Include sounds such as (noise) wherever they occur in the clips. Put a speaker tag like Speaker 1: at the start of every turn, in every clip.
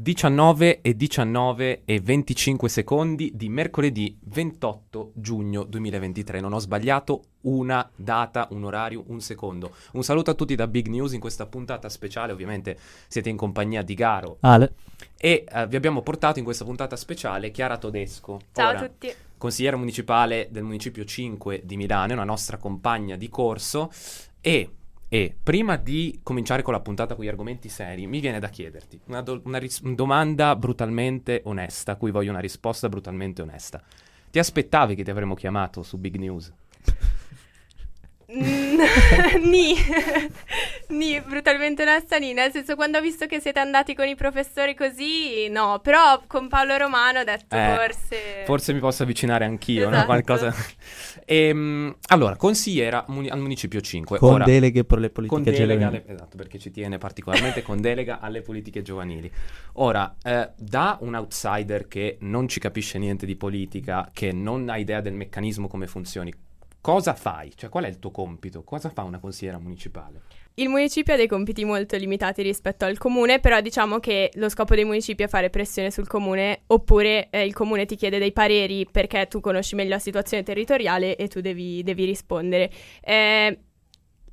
Speaker 1: 19 e 19 e 25 secondi di mercoledì 28 giugno 2023. Non ho sbagliato una data, un orario, un secondo. Un saluto a tutti da Big News in questa puntata speciale. Ovviamente siete in compagnia di Garo.
Speaker 2: Ale.
Speaker 1: E uh, vi abbiamo portato in questa puntata speciale Chiara Todesco.
Speaker 3: Ciao Ora, a tutti.
Speaker 1: Consigliera municipale del municipio 5 di Milano, una nostra compagna di corso e e prima di cominciare con la puntata con gli argomenti seri, mi viene da chiederti una, do- una ris- domanda brutalmente onesta, a cui voglio una risposta brutalmente onesta. Ti aspettavi che ti avremmo chiamato su Big News? (laughs)
Speaker 3: Ni, (laughs) ni, brutalmente onesta, ni, nel senso quando ho visto che siete andati con i professori così, no, però con Paolo Romano ho detto eh, forse...
Speaker 1: Forse mi posso avvicinare anch'io, esatto. no? Qualcosa... E, um, allora, consigliera muni- al Municipio 5.
Speaker 2: Con
Speaker 1: Ora,
Speaker 2: deleghe per le politiche giovanili.
Speaker 1: Alle, esatto, perché ci tiene particolarmente con delega alle politiche giovanili. Ora, eh, da un outsider che non ci capisce niente di politica, che non ha idea del meccanismo come funzioni, cosa fai? Cioè, qual è il tuo compito? Cosa fa una consigliera municipale?
Speaker 3: Il municipio ha dei compiti molto limitati rispetto al comune, però diciamo che lo scopo dei municipi è fare pressione sul comune, oppure eh, il comune ti chiede dei pareri perché tu conosci meglio la situazione territoriale e tu devi, devi rispondere. Eh,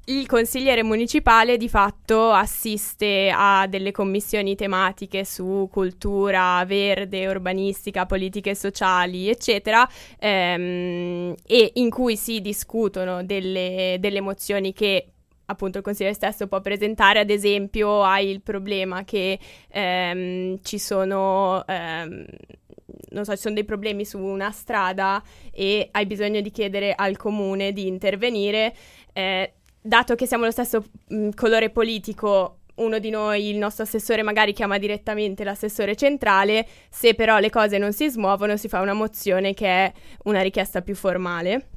Speaker 3: il consigliere municipale di fatto assiste a delle commissioni tematiche su cultura verde, urbanistica, politiche sociali, eccetera, ehm, e in cui si discutono delle, delle mozioni che appunto il consigliere stesso può presentare, ad esempio hai il problema che ehm, ci sono... Ehm, non so, ci sono dei problemi su una strada e hai bisogno di chiedere al comune di intervenire, eh, dato che siamo lo stesso mh, colore politico, uno di noi, il nostro assessore, magari chiama direttamente l'assessore centrale, se però le cose non si smuovono si fa una mozione che è una richiesta più formale.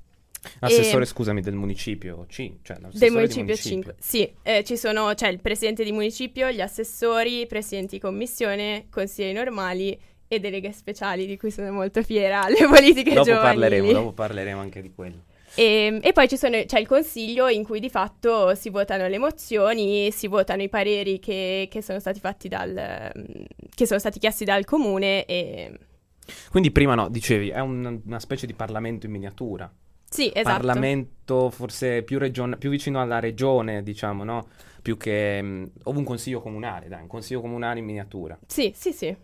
Speaker 1: Assessore, e... scusami, del municipio C, cioè
Speaker 3: del municipio, municipio 5. Sì, eh, ci sono, c'è il presidente di municipio, gli assessori, presidenti di commissione, consiglieri normali e deleghe speciali di cui sono molto fiera, (laughs) le politiche
Speaker 1: dopo
Speaker 3: giovanili.
Speaker 1: Parleremo, dopo parleremo anche di quello.
Speaker 3: E, ehm, e poi sono, c'è il consiglio in cui di fatto si votano le mozioni, si votano i pareri che, che, sono stati fatti dal, che sono stati chiesti dal comune. E...
Speaker 1: Quindi prima no, dicevi, è un, una specie di Parlamento in miniatura.
Speaker 3: Sì, esatto.
Speaker 1: Parlamento forse più, region- più vicino alla regione, diciamo, no? Più che... Um, o un consiglio comunale, dai, un consiglio comunale in miniatura.
Speaker 3: Sì, sì, sì.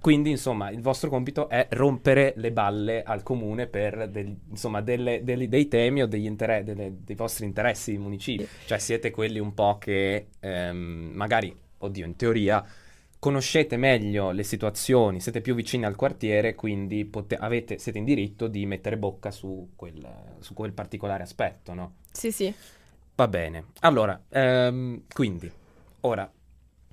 Speaker 1: Quindi, insomma, il vostro compito è rompere le balle al comune per del, insomma, delle, delle, dei temi o inter- delle, dei vostri interessi di municipio. Cioè, siete quelli un po' che ehm, magari, oddio, in teoria conoscete meglio le situazioni, siete più vicini al quartiere, quindi pote- avete, siete in diritto di mettere bocca su quel, su quel particolare aspetto, no?
Speaker 3: Sì, sì.
Speaker 1: Va bene. Allora, ehm, quindi, ora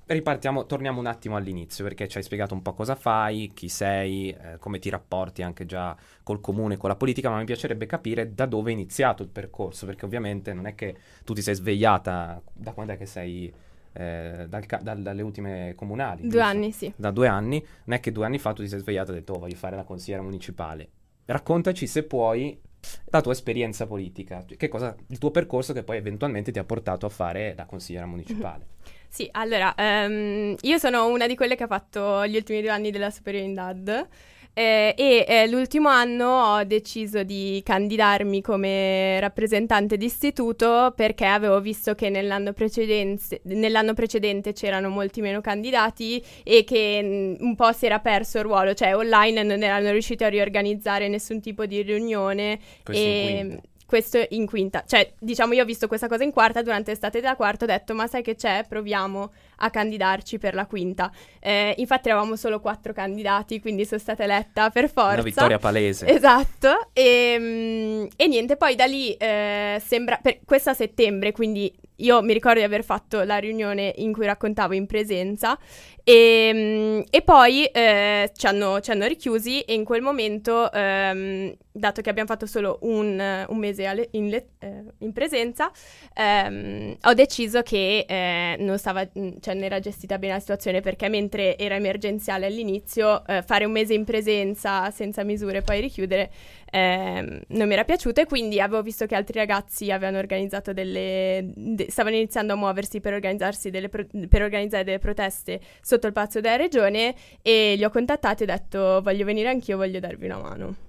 Speaker 1: ripartiamo, torniamo un attimo all'inizio perché ci hai spiegato un po' cosa fai, chi sei, eh, come ti rapporti anche già col comune, con la politica, ma mi piacerebbe capire da dove è iniziato il percorso, perché ovviamente non è che tu ti sei svegliata da quando è che sei eh, dal, dal, dalle ultime comunali.
Speaker 3: Due giusto? anni, sì.
Speaker 1: Da due anni, non è che due anni fa tu ti sei svegliata e hai detto oh, voglio fare la consigliera municipale. Raccontaci se puoi la tua esperienza politica, che cosa, il tuo percorso che poi eventualmente ti ha portato a fare la consigliera municipale.
Speaker 3: Sì, allora, um, io sono una di quelle che ha fatto gli ultimi due anni della superiore in DAD eh, e eh, l'ultimo anno ho deciso di candidarmi come rappresentante d'istituto perché avevo visto che nell'anno, precedente, nell'anno precedente c'erano molti meno candidati e che mh, un po' si era perso il ruolo, cioè online non erano riusciti a riorganizzare nessun tipo di riunione.
Speaker 1: Questo e,
Speaker 3: questo in quinta. Cioè, diciamo, io ho visto questa cosa in quarta, durante l'estate della quarta ho detto, ma sai che c'è? Proviamo a candidarci per la quinta. Eh, infatti eravamo solo quattro candidati, quindi sono stata eletta per forza. Una
Speaker 1: vittoria palese.
Speaker 3: Esatto. E, ehm, e niente, poi da lì eh, sembra... Per questa settembre, quindi io mi ricordo di aver fatto la riunione in cui raccontavo in presenza e, ehm, e poi eh, ci, hanno, ci, hanno, richiusi e in quel momento, ehm, dato che abbiamo fatto solo un, un mese alle, in, le, eh, in, presenza, ehm, ho deciso che eh, non stava, cioè cioè, non era gestita bene la situazione perché mentre era emergenziale all'inizio, eh, fare un mese in presenza senza misure e poi richiudere eh, non mi era piaciuto e quindi avevo visto che altri ragazzi avevano organizzato delle... De- stavano iniziando a muoversi per, pro- per organizzare delle proteste sotto il palazzo della regione e li ho contattati e ho detto voglio venire anch'io, voglio darvi una mano.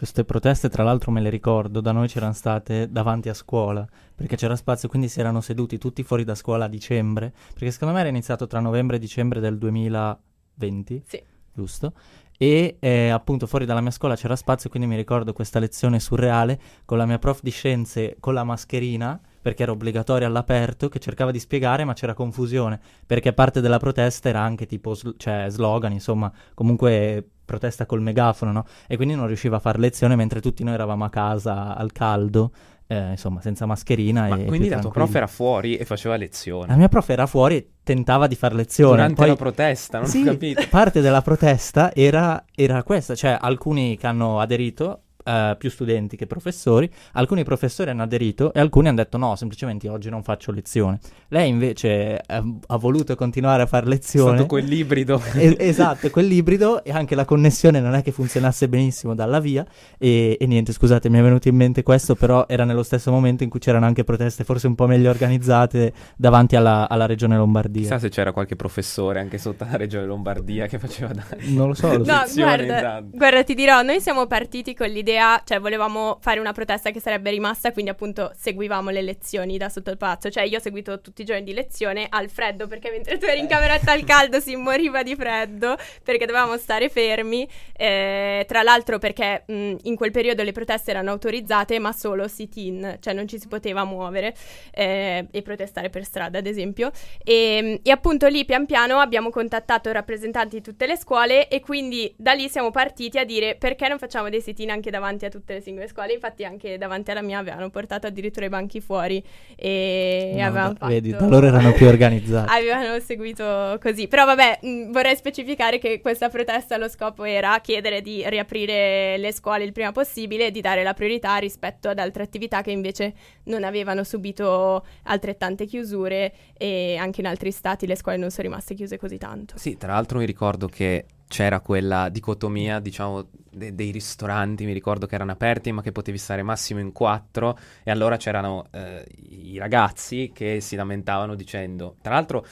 Speaker 2: Queste proteste, tra l'altro, me le ricordo, da noi c'erano state davanti a scuola, perché c'era spazio, quindi si erano seduti tutti fuori da scuola a dicembre, perché secondo me era iniziato tra novembre e dicembre del 2020,
Speaker 3: sì.
Speaker 2: giusto? E eh, appunto fuori dalla mia scuola c'era spazio, quindi mi ricordo questa lezione surreale con la mia prof di scienze con la mascherina, perché era obbligatoria all'aperto, che cercava di spiegare, ma c'era confusione, perché parte della protesta era anche tipo sl- cioè, slogan, insomma, comunque protesta col megafono, no? E quindi non riusciva a fare lezione mentre tutti noi eravamo a casa al caldo, eh, insomma, senza mascherina.
Speaker 1: Ma
Speaker 2: e
Speaker 1: quindi la tua prof era fuori e faceva lezione?
Speaker 2: La mia prof era fuori e tentava di fare lezione.
Speaker 1: Durante
Speaker 2: Poi,
Speaker 1: la protesta, non
Speaker 2: sì,
Speaker 1: ho capito.
Speaker 2: Parte della protesta era, era questa, cioè alcuni che hanno aderito Uh, più studenti che professori, alcuni professori hanno aderito e alcuni hanno detto no, semplicemente oggi non faccio lezione. Lei invece uh, ha voluto continuare a fare lezione. È
Speaker 1: stato quell'ibrido.
Speaker 2: es- esatto, quell'ibrido e anche la connessione non è che funzionasse benissimo dalla via e, e, niente, scusate, mi è venuto in mente questo, però era nello stesso momento in cui c'erano anche proteste forse un po' meglio organizzate davanti alla, alla regione Lombardia.
Speaker 1: Chissà se c'era qualche professore anche sotto la regione Lombardia che faceva da...
Speaker 2: Non lo so. Lo
Speaker 3: no, guarda, guarda, ti dirò, noi siamo partiti con l'idea idea, cioè volevamo fare una protesta che sarebbe rimasta, quindi appunto seguivamo le lezioni da sotto il palazzo, cioè io ho seguito tutti i giorni di lezione al freddo perché mentre tu eri in cameretta al caldo si moriva di freddo perché dovevamo stare fermi, eh, tra l'altro perché mh, in quel periodo le proteste erano autorizzate ma solo sit-in, cioè non ci si poteva muovere eh, e protestare per strada ad esempio. E, e appunto lì pian piano abbiamo contattato rappresentanti di tutte le scuole e quindi da lì siamo partiti a dire perché non facciamo dei sit-in anche davanti a tutte le singole scuole, infatti anche davanti alla mia avevano portato addirittura i banchi fuori e
Speaker 2: no,
Speaker 3: avevano
Speaker 2: da,
Speaker 3: fatto...
Speaker 2: Vedi, da loro erano più organizzati. (laughs)
Speaker 3: avevano seguito così, però vabbè mh, vorrei specificare che questa protesta lo scopo era chiedere di riaprire le scuole il prima possibile e di dare la priorità rispetto ad altre attività che invece non avevano subito altrettante chiusure e anche in altri stati le scuole non sono rimaste chiuse così tanto.
Speaker 1: Sì, tra l'altro mi ricordo che c'era quella dicotomia, diciamo, de- dei ristoranti, mi ricordo che erano aperti, ma che potevi stare massimo in quattro, e allora c'erano eh, i ragazzi che si lamentavano dicendo, tra l'altro,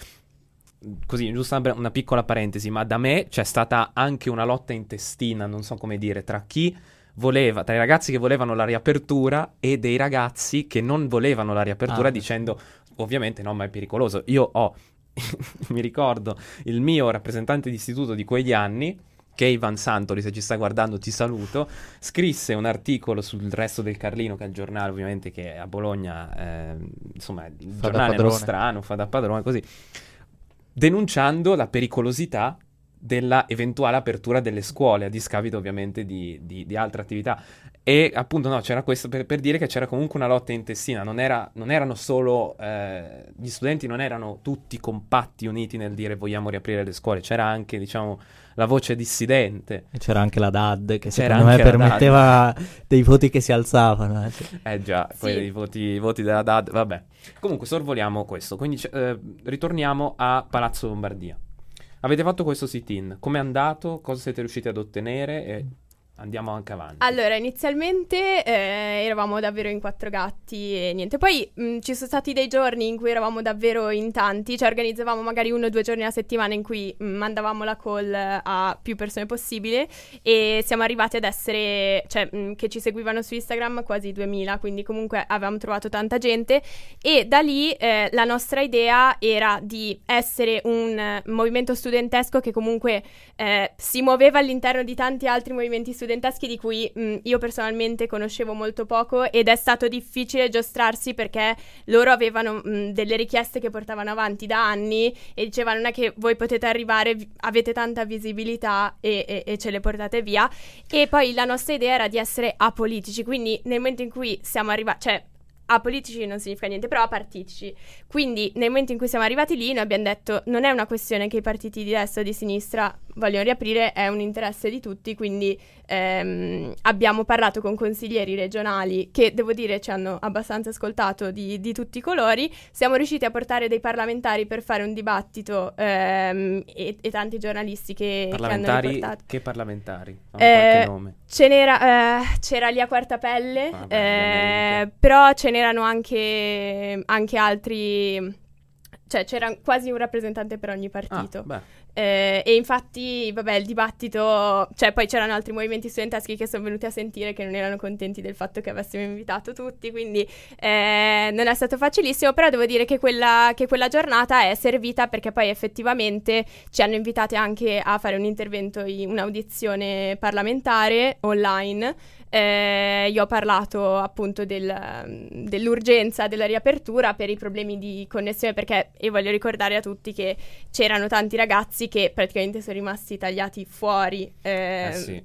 Speaker 1: così, giusto una, una piccola parentesi, ma da me c'è stata anche una lotta intestina, non so come dire, tra chi voleva, tra i ragazzi che volevano la riapertura e dei ragazzi che non volevano la riapertura, ah, dicendo ovviamente no, ma è pericoloso. Io ho (laughs) mi ricordo il mio rappresentante di istituto di quegli anni, che è Ivan Santoli, se ci sta guardando ti saluto, scrisse un articolo sul resto del Carlino, che è il giornale ovviamente che a Bologna, eh, insomma, il fa giornale nostrano, fa da padrone, così, denunciando la pericolosità della eventuale apertura delle scuole, a discapito ovviamente di, di, di altre attività. E appunto no, c'era questo per, per, dire che c'era comunque una lotta intestina, non, era, non erano solo, eh, gli studenti non erano tutti compatti, uniti nel dire vogliamo riaprire le scuole, c'era anche diciamo la voce dissidente.
Speaker 2: E c'era anche la DAD che c'era secondo me permetteva dei voti che si alzavano. Eh, cioè.
Speaker 1: eh già, sì. poi i voti, voti, della DAD, vabbè. Comunque sorvoliamo questo, quindi eh, ritorniamo a Palazzo Lombardia. Avete fatto questo sit-in, com'è andato, cosa siete riusciti ad ottenere e andiamo anche avanti.
Speaker 3: Allora, inizialmente eh, eravamo davvero in quattro gatti e niente. Poi mh, mm, ci sono stati dei giorni in cui eravamo davvero in tanti, cioè organizzavamo magari uno o due giorni a settimana in cui mh, mm, mandavamo la call a più persone possibile e siamo arrivati ad essere, cioè mh, mm, che ci seguivano su Instagram quasi 2000, quindi comunque avevamo trovato tanta gente e da lì eh, la nostra idea era di essere un movimento studentesco che comunque eh, si muoveva all'interno di tanti altri movimenti studenteschi studenteschi di cui mh, io personalmente conoscevo molto poco ed è stato difficile giostrarsi perché loro avevano mh, delle richieste che portavano avanti da anni e dicevano non è che voi potete arrivare, avete tanta visibilità e, e, e ce le portate via. E poi la nostra idea era di essere apolitici, quindi nel momento in cui siamo arrivati, cioè apolitici non significa niente, però apartitici. Quindi nel momento in cui siamo arrivati lì noi abbiamo detto non è una questione che i partiti di destra o di sinistra vogliono riaprire è un interesse di tutti, quindi ehm, abbiamo parlato con consiglieri regionali che devo dire ci hanno abbastanza ascoltato di, di tutti i colori, siamo riusciti a portare dei parlamentari per fare un dibattito ehm, e, e, tanti giornalisti che,
Speaker 1: parlamentari,
Speaker 3: che hanno riportato.
Speaker 1: Che parlamentari?
Speaker 3: Eh, nome. Ce n'era, eh, c'era Lia Quartapelle, ah, eh, però ce n'erano anche, anche altri cioè c'era quasi un rappresentante per ogni partito. Ah, eh, e infatti, vabbè, il dibattito, cioè poi c'erano altri movimenti studenteschi che sono venuti a sentire che non erano contenti del fatto che avessimo invitato tutti, quindi eh, non è stato facilissimo, però devo dire che quella, che quella, giornata è servita perché poi effettivamente ci hanno invitati anche a fare un intervento, in un'audizione parlamentare online eh, io ho parlato appunto del, dell'urgenza della riapertura per i problemi di connessione perché, e voglio ricordare a tutti che c'erano tanti ragazzi che praticamente sono rimasti tagliati fuori.
Speaker 1: Eh, eh sì.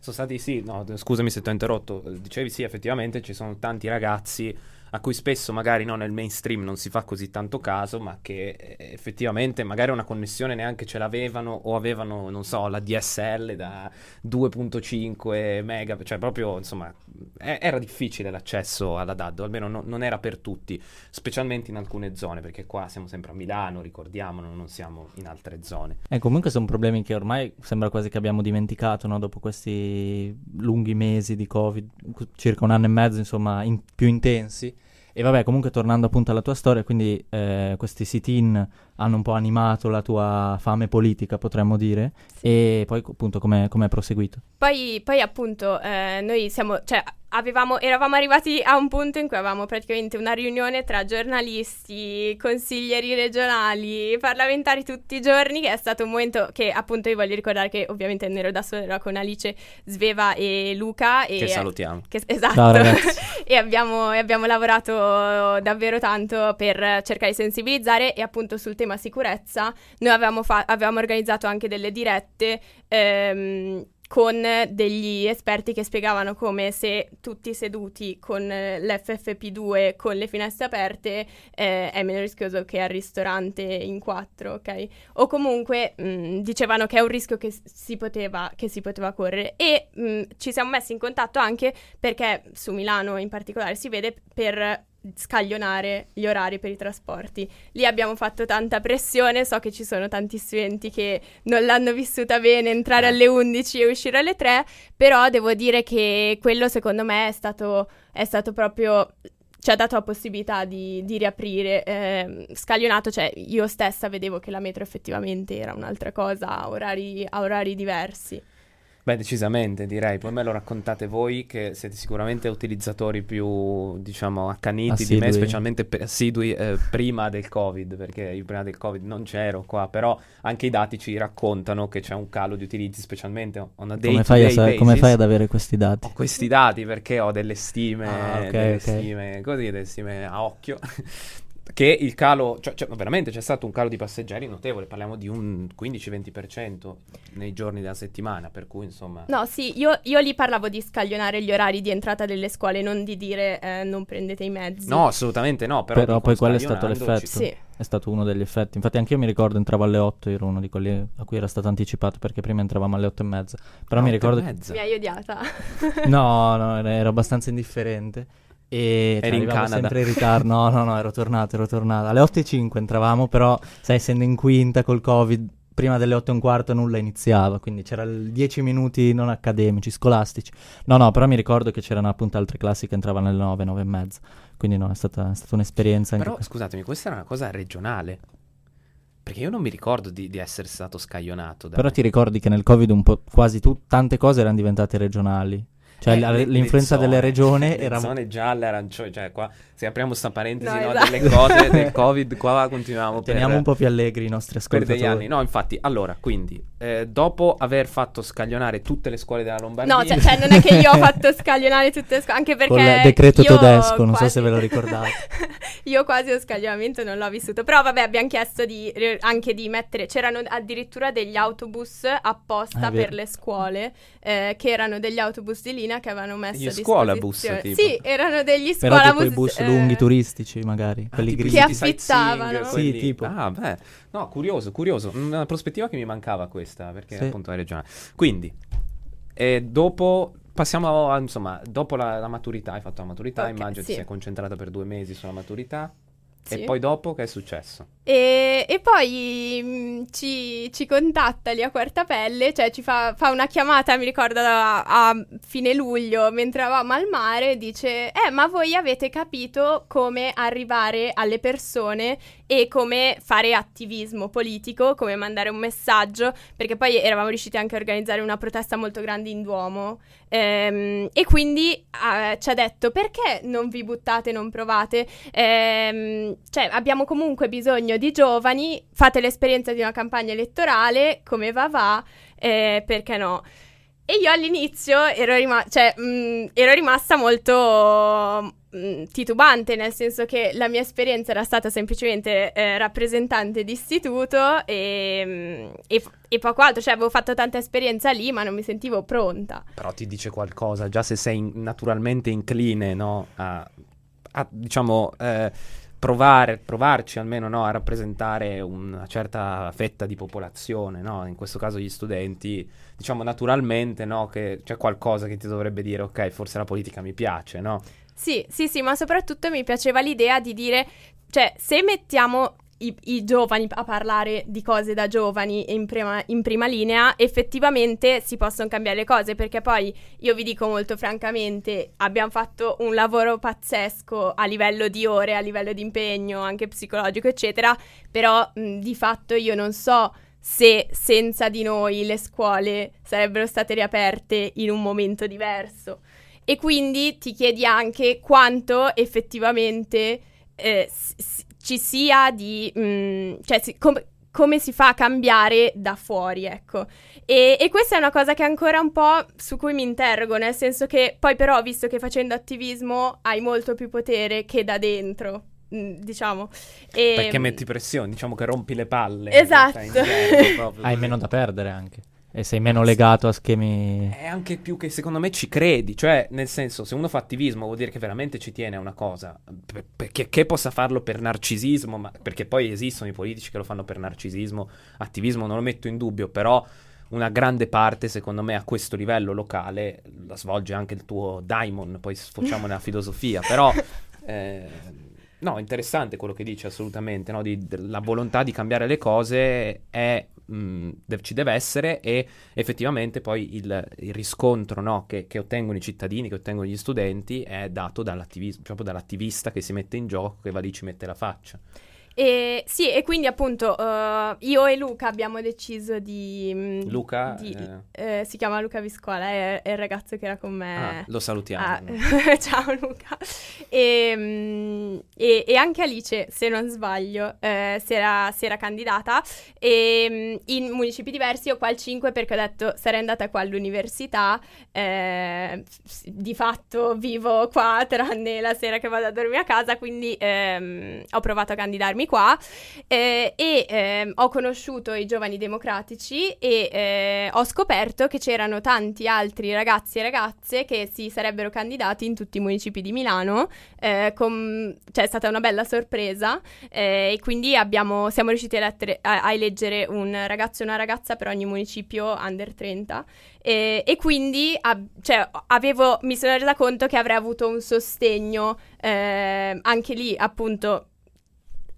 Speaker 1: Sono stati sì, no, scusami se ti ho interrotto, dicevi sì, effettivamente ci sono tanti ragazzi a cui spesso magari no, nel mainstream non si fa così tanto caso, ma che eh, effettivamente magari una connessione neanche ce l'avevano o avevano, non so, la DSL da 2.5 mega, cioè proprio, insomma, eh, era difficile l'accesso alla DAD, o almeno no, non era per tutti, specialmente in alcune zone, perché qua siamo sempre a Milano, ricordiamolo, non siamo in altre zone.
Speaker 2: E eh, comunque sono problemi che ormai sembra quasi che abbiamo dimenticato, no? dopo questi lunghi mesi di Covid, circa un anno e mezzo, insomma, in- più intensi. E vabbè, comunque tornando appunto alla tua storia, quindi eh, questi sit-in hanno un po' animato la tua fame politica, potremmo dire, e poi appunto come è proseguito?
Speaker 3: Poi, poi appunto eh, noi siamo, cioè avevamo, eravamo arrivati a un punto in cui avevamo praticamente una riunione tra giornalisti, consiglieri regionali, parlamentari tutti i giorni, che è stato un momento che appunto io voglio ricordare che ovviamente non ero da sola, ero con Alice, Sveva e Luca. E,
Speaker 1: che salutiamo.
Speaker 3: Che, esatto. Ciao, (laughs) e, abbiamo, e abbiamo lavorato davvero tanto per cercare di sensibilizzare e appunto sul tema sicurezza noi avevamo, fa- avevamo organizzato anche delle dirette. Ehm, con degli esperti che spiegavano come se tutti seduti con l'FFP2 con le finestre aperte eh, è meno rischioso che al ristorante in quattro, ok? O comunque mh, mm, dicevano che è un rischio che si poteva, che si poteva correre e mh, mm, ci siamo messi in contatto anche perché su Milano in particolare si vede per scaglionare gli orari per i trasporti. Lì abbiamo fatto tanta pressione, so che ci sono tanti studenti che non l'hanno vissuta bene entrare alle 11 e uscire alle 3, però devo dire che quello secondo me è stato, è stato proprio ci ha dato la possibilità di, di riaprire. Eh, scaglionato, cioè io stessa vedevo che la metro effettivamente era un'altra cosa a orari, a orari diversi.
Speaker 1: Beh, decisamente direi, poi me lo raccontate voi che siete sicuramente utilizzatori più, diciamo, accaniti assidui. di me, specialmente per, assidui eh, prima del Covid, perché io prima del Covid non c'ero qua, però anche i dati ci raccontano che c'è un calo di utilizzi, specialmente on a day
Speaker 2: come, fai, a, come fai ad avere questi dati?
Speaker 1: Ho questi dati perché ho delle stime, ah, okay, delle okay. stime così, delle stime a occhio che il calo, cioè, cioè, veramente c'è stato un calo di passeggeri notevole, parliamo di un 15-20% nei giorni della settimana, per cui insomma...
Speaker 3: No, sì, io, io lì parlavo di scaglionare gli orari di entrata delle scuole, non di dire eh, non prendete i mezzi.
Speaker 1: No, assolutamente no, però...
Speaker 2: Però poi quello è stato l'effetto. Sì. È stato uno degli effetti. Infatti anche io mi ricordo entravo alle 8, ero uno di quelli a cui era stato anticipato perché prima entravamo alle 8 e mezza. Però mi ricordo...
Speaker 3: Che... Mi hai odiata.
Speaker 2: no, (laughs) no, ero abbastanza indifferente. E
Speaker 1: Eri in Canada.
Speaker 2: sempre in ritardo. No, no, no, ero tornato, ero tornato. Alle 8.05 entravamo, però, sai, essendo in quinta col Covid, prima delle 8 e un quarto nulla iniziava, quindi c'erano 10 minuti non accademici, scolastici. No, no, però mi ricordo che c'erano appunto altre classi che entravano alle 9, 9 e mezza. Quindi no, è stata, è stata un'esperienza.
Speaker 1: Però scusatemi, questa era una cosa regionale. Perché io non mi ricordo di, di essere stato scaglionato.
Speaker 2: Però me. ti ricordi che nel Covid un po' quasi tu, tante cose erano diventate regionali. Cioè eh, la, l'influenza le zone, delle regioni
Speaker 1: era... Le zone gialle, arancioni, cioè qua se apriamo sta parentesi no, no, esatto. delle cose del (laughs) covid, qua continuiamo
Speaker 2: Teniamo per, un po' più allegri i nostri ascoltatori.
Speaker 1: Per degli anni. No, infatti, allora, quindi, eh, dopo aver fatto scaglionare tutte le scuole della Lombardia...
Speaker 3: No, cioè, cioè, non è che io ho fatto (laughs) scaglionare tutte le scuole, anche perché... Con
Speaker 2: il decreto tedesco, quasi... non so se ve lo ricordate. (laughs)
Speaker 3: io quasi lo scaglionamento non l'ho vissuto, però vabbè abbiamo chiesto di, anche di mettere... C'erano addirittura degli autobus apposta ah, per le scuole, eh, che erano degli autobus di linea bustina che avevano messo
Speaker 1: Gli
Speaker 3: a
Speaker 1: scuola
Speaker 3: disposizione.
Speaker 1: bus, tipo.
Speaker 3: Sì, erano degli
Speaker 2: Però
Speaker 3: scuola bus,
Speaker 2: bus
Speaker 3: eh,
Speaker 2: lunghi turistici, magari,
Speaker 1: Ah,
Speaker 2: quelli grigi.
Speaker 3: Che affittavano.
Speaker 2: Sì,
Speaker 1: quelli-
Speaker 2: tipo.
Speaker 1: Ah, beh. No, curioso, curioso. Una prospettiva che mi mancava questa, perché
Speaker 2: Sì.
Speaker 1: appunto hai ragione. Quindi, eh, dopo... Passiamo a, insomma, dopo la, la maturità, hai fatto la maturità,
Speaker 3: Ok,
Speaker 1: immagino ti
Speaker 3: sì.
Speaker 1: sei concentrata per due mesi sulla maturità.
Speaker 3: Sì.
Speaker 1: E poi dopo che è successo?
Speaker 3: E, e poi mh, ci, ci contatta lì a Quartapelle, cioè ci fa, fa una chiamata, mi ricordo, a, a fine luglio, mentre eravamo al mare, dice, eh, ma voi avete capito come arrivare alle persone e come fare attivismo politico, come mandare un messaggio, perché poi eravamo riusciti anche a organizzare una protesta molto grande in Duomo. Ehm, e quindi eh, ci ha detto, perché non vi buttate, non provate? Ehm, cioè, abbiamo comunque bisogno di giovani, fate l'esperienza di una campagna elettorale, come va va, eh, perché no? E io all'inizio ero, rima- cioè, mh, ero rimasta molto mh, titubante, nel senso che la mia esperienza era stata semplicemente eh, rappresentante di istituto e, mh, e, e poco altro, cioè avevo fatto tanta esperienza lì, ma non mi sentivo pronta.
Speaker 1: Però ti dice qualcosa, già se sei in- naturalmente incline, no? A, a, diciamo, eh, provare, provarci almeno, no? A rappresentare una certa fetta di popolazione, no? In questo caso gli studenti, diciamo naturalmente, no? Che c'è qualcosa che ti dovrebbe dire, ok, forse la politica mi piace, no?
Speaker 3: Sì, sì, sì, ma soprattutto mi piaceva l'idea di dire, cioè, se mettiamo i, i giovani a parlare di cose da giovani in prima, in prima linea, effettivamente si possono cambiare le cose, perché poi io vi dico molto francamente, abbiamo fatto un lavoro pazzesco a livello di ore, a livello di impegno, anche psicologico, eccetera, però mh, di fatto io non so se senza di noi le scuole sarebbero state riaperte in un momento diverso. E quindi ti chiedi anche quanto effettivamente eh, s- s- ci sia di... mm, cioè si- com- come si fa a cambiare da fuori, ecco. E, e questa è una cosa che ancora un po' su cui mi interrogo, nel senso che poi però, visto che facendo attivismo hai molto più potere che da dentro, mm, diciamo. E,
Speaker 1: Perché metti pressione, diciamo che rompi le palle.
Speaker 3: Esatto.
Speaker 1: in realtà, in gergo, proprio
Speaker 2: Hai meno da perdere anche. E sei meno legato a schemi...
Speaker 1: È anche più che secondo me ci credi, cioè nel senso se uno fa attivismo vuol dire che veramente ci tiene a una cosa, per- perché che possa farlo per narcisismo, ma perché poi esistono i politici che lo fanno per narcisismo, attivismo non lo metto in dubbio, però una grande parte secondo me a questo livello locale la svolge anche il tuo daimon, poi sfociamo nella filosofia, però (laughs) eh, no, interessante quello che dici assolutamente, no? Di- la volontà di cambiare le cose è, mh, de- ci deve essere e effettivamente poi il, il riscontro no, che, che ottengono i cittadini, che ottengono gli studenti è dato dall'attivismo, proprio dall'attivista che si mette in gioco, che va lì ci mette la faccia.
Speaker 3: E, sì, e quindi appunto eh, io e Luca abbiamo deciso di... mm,
Speaker 1: Luca,
Speaker 3: di-
Speaker 1: eh.
Speaker 3: eh, si chiama Luca Viscola, è, è il ragazzo che era con me.
Speaker 1: Ah, lo salutiamo.
Speaker 3: Ah, (laughs) ciao Luca. E, mm, e- e anche Alice, se non sbaglio, eh, si, era, si era candidata e, mm, in municipi diversi. Io qua al 5 perché ho detto sarei andata qua all'università. eh, di fatto vivo qua tranne la sera che vado a dormire a casa, quindi ehm, ho provato a candidarmi qua eh, e ehm, ho conosciuto i giovani democratici e eh, ho scoperto che c'erano tanti altri ragazzi e ragazze che si sarebbero candidati in tutti i municipi di Milano. eh, con- cioè è stata una bella sorpresa eh, e quindi abbiamo- siamo riusciti a, lettere- a eleggere un ragazzo e una ragazza per ogni municipio under 30 e, e quindi ab- cioè, avevo, mi sono resa conto che avrei avuto un sostegno eh, anche lì appunto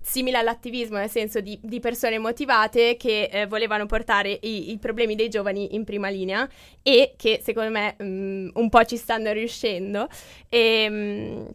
Speaker 3: simile all'attivismo, nel senso di, di persone motivate che eh, volevano portare i, i problemi dei giovani in prima linea e che secondo me mm, un po' ci stanno riuscendo. E, mm,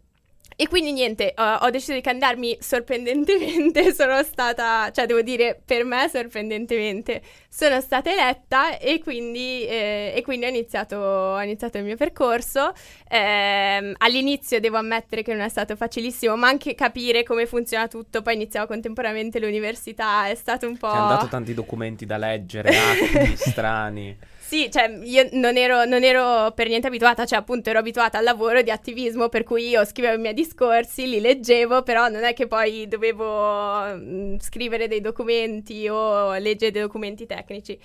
Speaker 3: e quindi niente, ho- ho deciso di candidarmi sorprendentemente, (laughs) sono stata, cioè devo dire per me sorprendentemente, sono stata eletta e quindi, eh, e quindi ho, iniziato, ho iniziato il mio percorso. Ehm, all'inizio devo ammettere che non è stato facilissimo, ma anche capire come funziona tutto, poi iniziavo contemporaneamente l'università, è stato un po'...
Speaker 1: Ti hanno dato tanti documenti da leggere, atti (laughs) strani.
Speaker 3: Sì, cioè io non ero, non ero, per niente abituata, cioè appunto ero abituata al lavoro di attivismo per cui io scrivevo i miei discorsi, li leggevo, però non è che poi dovevo mh, mm, scrivere dei documenti o leggere dei documenti tecnici.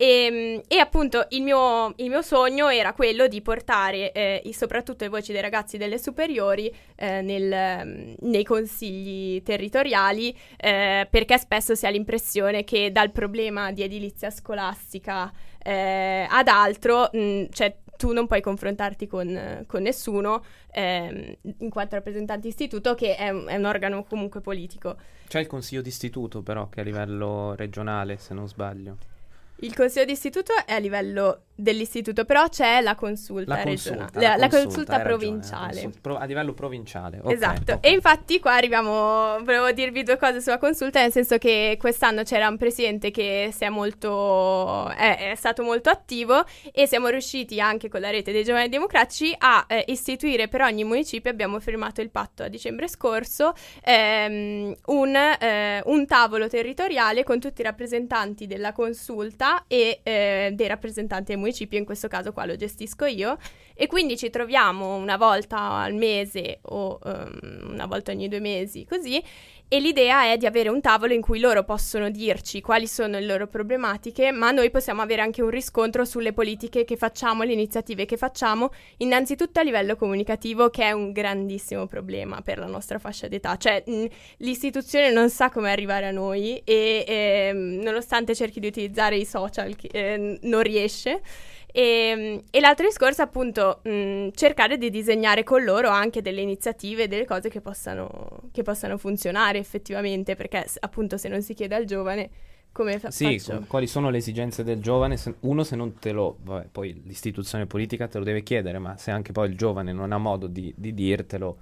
Speaker 3: E, ehm, e appunto il mio, il mio, sogno era quello di portare eh, soprattutto le voci dei ragazzi delle superiori eh, nel, nei consigli territoriali eh, perché spesso si ha l'impressione che dal problema di edilizia scolastica eh, ad altro, mh, mm, cioè tu non puoi confrontarti con, con nessuno ehm, in quanto rappresentante istituto che è un, è un, organo comunque politico.
Speaker 1: C'è il consiglio d'istituto però che è a livello regionale se non sbaglio.
Speaker 3: Il consiglio d'istituto è a livello dell'istituto, però c'è la consulta,
Speaker 1: la
Speaker 3: consulta,
Speaker 1: regionale, la,
Speaker 3: la consulta, consulta provinciale.
Speaker 1: Ragione, consult- pro- a livello provinciale.
Speaker 3: Okay, esatto. Okay. E infatti qua arriviamo, volevo dirvi due cose sulla consulta, nel senso che quest'anno c'era un presidente che si è molto, è, è stato molto attivo e siamo riusciti anche con la rete dei giovani democratici a eh, istituire per ogni municipio, abbiamo firmato il patto a dicembre scorso, ehm, un, eh, un, tavolo territoriale con tutti i rappresentanti della consulta e eh, dei rappresentanti dei municipio municipio, in questo caso qua lo gestisco io, e quindi ci troviamo una volta al mese o um, una volta ogni due mesi, così, e l'idea è di avere un tavolo in cui loro possono dirci quali sono le loro problematiche, ma noi possiamo avere anche un riscontro sulle politiche che facciamo, le iniziative che facciamo, innanzitutto a livello comunicativo, che è un grandissimo problema per la nostra fascia d'età. Cioè, mh, l'istituzione non sa come arrivare a noi e, e nonostante cerchi di utilizzare i social, eh, non riesce. E, ehm, e l'altro discorso appunto mh, cercare di disegnare con loro anche delle iniziative, delle cose che possano, che possano funzionare effettivamente, perché appunto se non si chiede al giovane come fa-
Speaker 1: sì,
Speaker 3: faccio?
Speaker 1: quali sono le esigenze del giovane? Se, uno, se non te lo, vabbè, poi l'istituzione politica te lo deve chiedere, ma se anche poi il giovane non ha modo di, di dirtelo,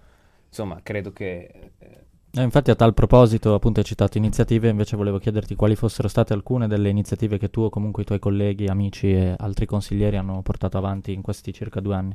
Speaker 1: insomma, credo che eh,
Speaker 2: eh, infatti a tal proposito appunto hai citato iniziative, invece volevo chiederti quali fossero state alcune delle iniziative che tu o comunque i tuoi colleghi, amici e altri consiglieri hanno portato avanti in questi circa due anni.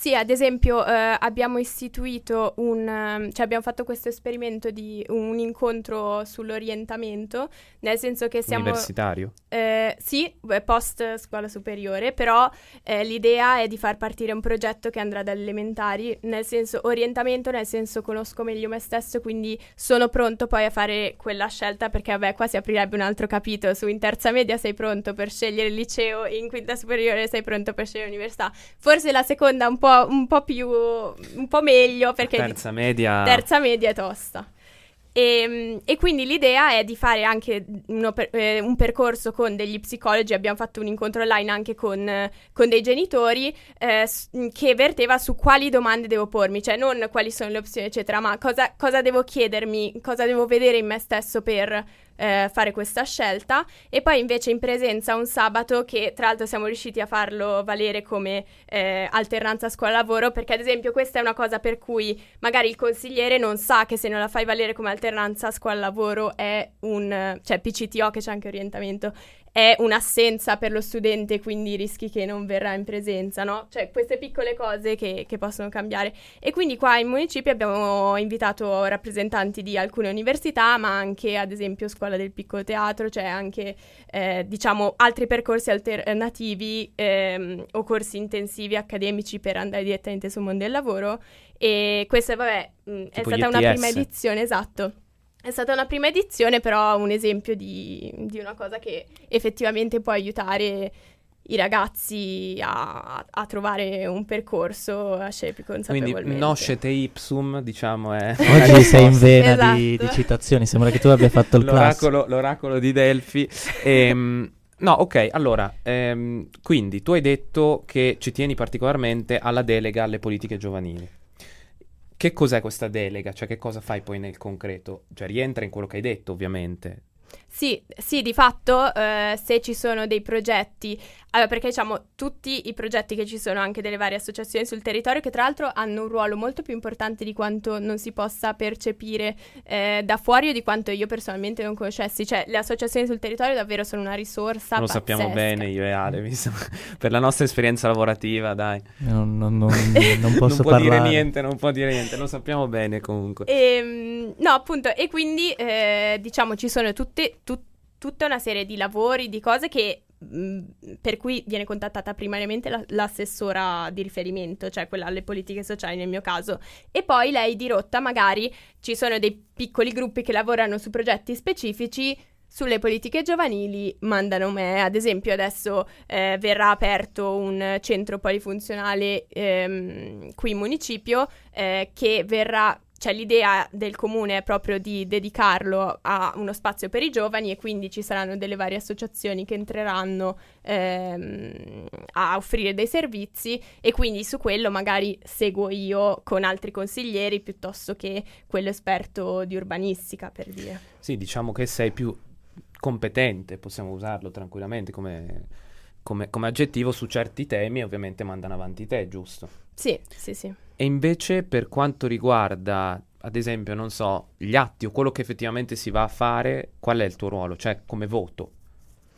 Speaker 3: Sì, ad esempio eh, abbiamo istituito un, ehm, cioè abbiamo fatto questo esperimento di un incontro sull'orientamento, nel senso che siamo...
Speaker 1: Universitario?
Speaker 3: Eh, sì, post scuola superiore, però eh, l'idea è di far partire un progetto che andrà dalle elementari, nel senso orientamento, nel senso conosco meglio me stesso, quindi sono pronto poi a fare quella scelta, perché vabbè qua si aprirebbe un altro capitolo, su in terza media sei pronto per scegliere il liceo, in quinta superiore sei pronto per scegliere l'università. Forse la seconda un po' po', un po' più, un po' meglio perché...
Speaker 1: Terza media...
Speaker 3: Terza media è tosta. E, ehm, e, quindi l'idea è di fare anche per, eh, un percorso con degli psicologi, abbiamo fatto un incontro online anche con, con dei genitori eh, che verteva su quali domande devo pormi, cioè non quali sono le opzioni eccetera, ma cosa, cosa devo chiedermi, cosa devo vedere in me stesso per eh, fare questa scelta. E poi invece in presenza un sabato che tra l'altro siamo riusciti a farlo valere come eh, alternanza scuola-lavoro perché ad esempio questa è una cosa per cui magari il consigliere non sa che se non la fai valere come alternanza scuola-lavoro è un, cioè PCTO che c'è anche orientamento, è un'assenza per lo studente, quindi rischi che non verrà in presenza, no? Cioè queste piccole cose che, che possono cambiare. E quindi qua in municipio abbiamo invitato rappresentanti di alcune università, ma anche ad esempio Scuola del Piccolo Teatro, cioè anche eh, diciamo altri percorsi alternativi ehm, o corsi intensivi accademici per andare direttamente sul mondo del lavoro. E questa, vabbè, mh, è stata una prima edizione, esatto. È stata una prima edizione, però un esempio di, di una cosa che effettivamente può aiutare i ragazzi a, a, trovare un percorso a scegliere più consapevolmente.
Speaker 1: Quindi noscete ipsum, diciamo, è...
Speaker 2: Oggi sei in vena esatto. di, di, citazioni, sembra che tu abbia fatto il
Speaker 1: l'oracolo, l'oracolo di Delfi. ehm, no, ok, allora, ehm, quindi tu hai detto che ci tieni particolarmente alla delega alle politiche giovanili. Che cos'è questa delega? Cioè, che cosa fai poi nel concreto? Cioè, rientra in quello che hai detto, ovviamente.
Speaker 3: Sì, sì, di fatto eh, se ci sono dei progetti, allora perché diciamo tutti i progetti che ci sono anche delle varie associazioni sul territorio che tra l'altro hanno un ruolo molto più importante di quanto non si possa percepire eh, da fuori o di quanto io personalmente non conoscessi, cioè le associazioni sul territorio davvero sono una risorsa.
Speaker 1: Lo
Speaker 3: pazzesca.
Speaker 1: sappiamo bene io e Ale, visto? (laughs) per la nostra esperienza lavorativa, dai.
Speaker 2: Non, non, (laughs) non, non posso
Speaker 1: non dire niente, non può dire niente, lo sappiamo bene comunque.
Speaker 3: E, ehm, no, appunto, e quindi eh, diciamo ci sono tutte tut- tutta una serie di lavori, di cose che mh, per cui viene contattata primariamente la, l'assessora di riferimento, cioè quella alle politiche sociali nel mio caso, e poi lei di rotta magari ci sono dei piccoli gruppi che lavorano su progetti specifici sulle politiche giovanili mandano me. Ad esempio, adesso eh, verrà aperto un centro polifunzionale ehm, qui in municipio eh, che verrà cioè l'idea del comune è proprio di dedicarlo a uno spazio per i giovani e quindi ci saranno delle varie associazioni che entreranno ehm, a offrire dei servizi e quindi su quello magari seguo io con altri consiglieri piuttosto che quello esperto di urbanistica per dire.
Speaker 1: Sì, diciamo che sei più competente, possiamo usarlo tranquillamente come, come, come aggettivo su certi temi ovviamente mandano avanti te, giusto?
Speaker 3: Sì, sì, sì.
Speaker 1: E invece per quanto riguarda, ad esempio, non so, gli atti o quello che effettivamente si va a fare, qual è il tuo ruolo? Cioè, come voto?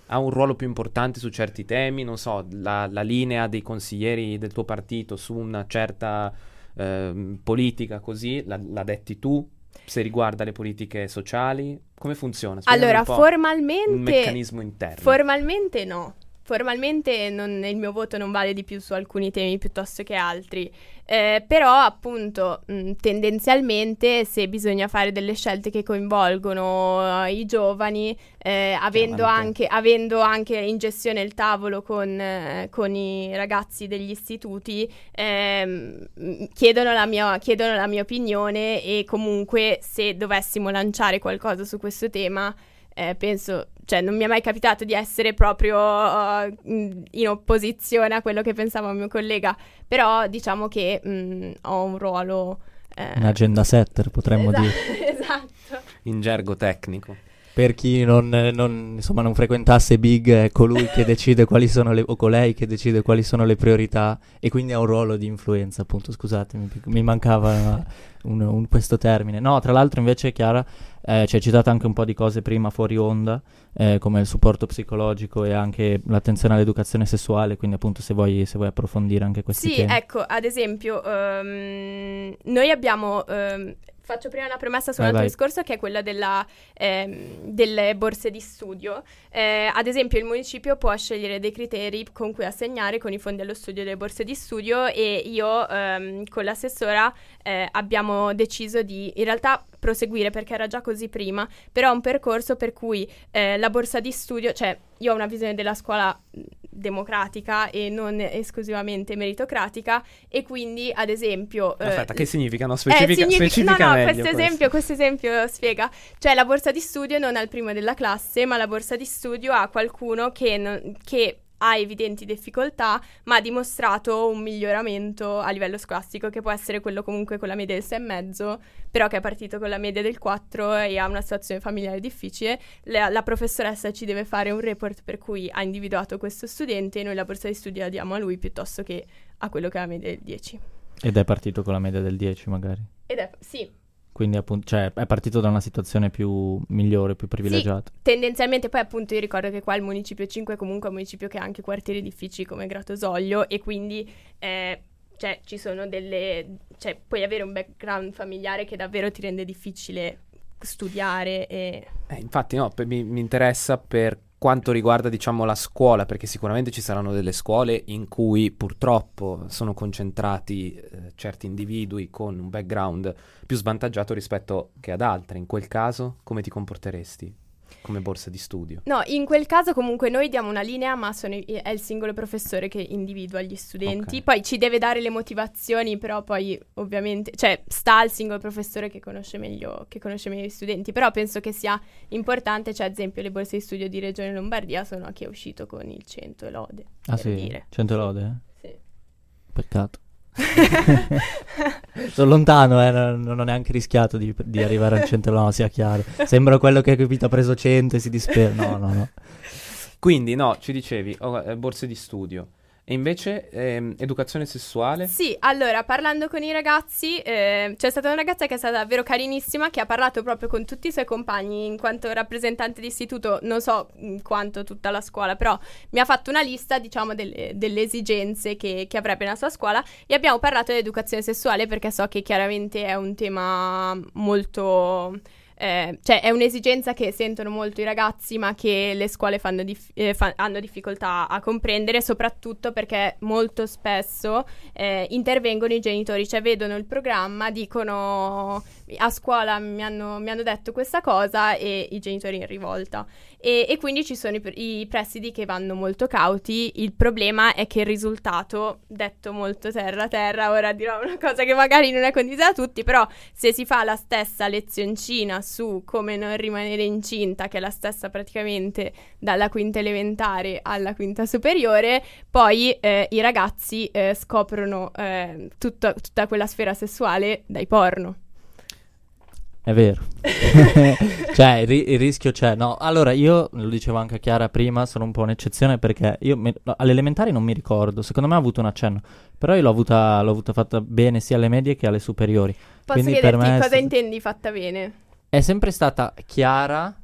Speaker 1: Ha un ruolo più importante su certi temi? Non so, la, la linea dei consiglieri del tuo partito su una certa eh, politica così, la, la detti tu? Se riguarda le politiche sociali? Come funziona? Spiegami
Speaker 3: allora, formalmente...
Speaker 1: Un meccanismo interno.
Speaker 3: Formalmente no. Formalmente non, il mio voto non vale di più su alcuni temi piuttosto che altri, eh, però appunto mh, tendenzialmente se bisogna fare delle scelte che coinvolgono uh, i giovani, eh, avendo, anche, avendo, anche, in gestione il tavolo con, eh, con i ragazzi degli istituti, ehm, chiedono la, mia, chiedono la mia opinione e comunque se dovessimo lanciare qualcosa su questo tema eh, penso, cioè non mi è mai capitato di essere proprio uh, in opposizione a quello che pensava un mio collega, però diciamo che mh, mm, ho un ruolo...
Speaker 2: Eh... Un agenda setter potremmo
Speaker 3: esatto,
Speaker 2: dire. (laughs)
Speaker 3: esatto.
Speaker 1: In gergo tecnico.
Speaker 2: Per chi non, non, insomma, non frequentasse Big, è colui che decide quali sono le, o colei che decide quali sono le priorità e quindi ha un ruolo di influenza, appunto, scusatemi, mi mancava un, un, questo termine. No, tra l'altro invece Chiara eh, ci hai citato anche un po' di cose prima fuori onda, eh, come il supporto psicologico e anche l'attenzione all'educazione sessuale, quindi appunto se vuoi, se vuoi approfondire anche questi
Speaker 3: sì,
Speaker 2: temi.
Speaker 3: Sì, ecco, ad esempio, um, noi abbiamo... Um, faccio prima una premessa su un altro discorso che è quella della, ehm, delle borse di studio. Eh, ad esempio il municipio può scegliere dei criteri con cui assegnare con i fondi allo studio delle borse di studio e io ehm, con l'assessora eh, abbiamo deciso di in realtà proseguire perché era già così prima, però un percorso per cui eh, la borsa di studio, cioè io ho una visione della scuola democratica e non esclusivamente meritocratica e quindi ad esempio
Speaker 1: eh, aspetta che significa? No specifica, eh, significa,
Speaker 3: specifica
Speaker 1: no
Speaker 3: no questo esempio, questo. esempio spiega. Cioè la borsa di studio non ha il primo della classe ma la borsa di studio ha qualcuno che, non, che ha evidenti difficoltà, ma ha dimostrato un miglioramento a livello scolastico, che può essere quello comunque con la media del 6,5, però che è partito con la media del 4 e ha una situazione familiare difficile. La, la, professoressa ci deve fare un report per cui ha individuato questo studente e noi la borsa di studio la diamo a lui piuttosto che a quello che ha la media del 10.
Speaker 2: Ed è partito con la media del 10 magari?
Speaker 3: Ed è, sì,
Speaker 2: quindi appunto, cioè, è partito da una situazione più migliore, più privilegiata.
Speaker 3: Sì, tendenzialmente poi appunto io ricordo che qua il municipio 5 è comunque un municipio che ha anche quartieri difficili come Gratosoglio e quindi eh, cioè, ci sono delle... cioè puoi avere un background familiare che davvero ti rende difficile studiare e...
Speaker 1: Eh, infatti no, mi, mi interessa per quanto riguarda diciamo la scuola, perché sicuramente ci saranno delle scuole in cui purtroppo sono concentrati eh, certi individui con un background più svantaggiato rispetto che ad altre. In quel caso come ti comporteresti? Come borsa di studio.
Speaker 3: No, in quel caso comunque noi diamo una linea, ma sono, è il singolo professore che individua gli studenti. Okay. Poi ci deve dare le motivazioni, però poi ovviamente, cioè sta al singolo professore che conosce meglio, che conosce meglio gli studenti. Però penso che sia importante, cioè ad esempio le borse di studio di Regione Lombardia sono a chi è uscito con il 100 e lode.
Speaker 2: Ah sì,
Speaker 3: dire.
Speaker 2: 100 e lode?
Speaker 3: Eh? Sì.
Speaker 2: Peccato. (laughs) Sono lontano, eh, non, ho neanche rischiato di, di arrivare al centro, no, sia chiaro. Sembra quello che capito, ha preso 100 e si dispera. No, no, no.
Speaker 1: Quindi, no, ci dicevi, oh, eh, borse di studio. E invece ehm, educazione sessuale?
Speaker 3: Sì, allora parlando con i ragazzi, eh, c'è stata una ragazza che è stata davvero carinissima, che ha parlato proprio con tutti i suoi compagni in quanto rappresentante di istituto, non so quanto tutta la scuola, però mi ha fatto una lista, diciamo, delle, delle esigenze che, che, avrebbe nella sua scuola e abbiamo parlato di educazione sessuale perché so che chiaramente è un tema molto eh, cioè è un'esigenza che sentono molto i ragazzi, ma che le scuole dif- eh, fa- hanno difficoltà a comprendere, soprattutto perché molto spesso eh, intervengono i genitori, cioè vedono il programma, dicono a scuola mi hanno, mi hanno detto questa cosa e i genitori in rivolta. E, e quindi ci sono i, i, presidi che vanno molto cauti. Il problema è che il risultato, detto molto terra terra, ora dirò una cosa che magari non è condivisa da tutti, però se si fa la stessa lezioncina su come non rimanere incinta, che è la stessa praticamente dalla quinta elementare alla quinta superiore, poi eh, i ragazzi eh, scoprono eh, tutta, tutta quella sfera sessuale dai porno.
Speaker 2: È vero. (laughs) cioè, il, ri- il, rischio c'è. No, allora io, lo dicevo anche a Chiara prima, sono un po' un'eccezione perché io me- alle elementari non mi ricordo, secondo me ha avuto un accenno, però io l'ho avuta, l'ho avuta fatta bene sia alle medie che alle superiori.
Speaker 3: Posso Quindi chiederti per me cosa st- intendi fatta bene?
Speaker 2: È sempre stata chiara,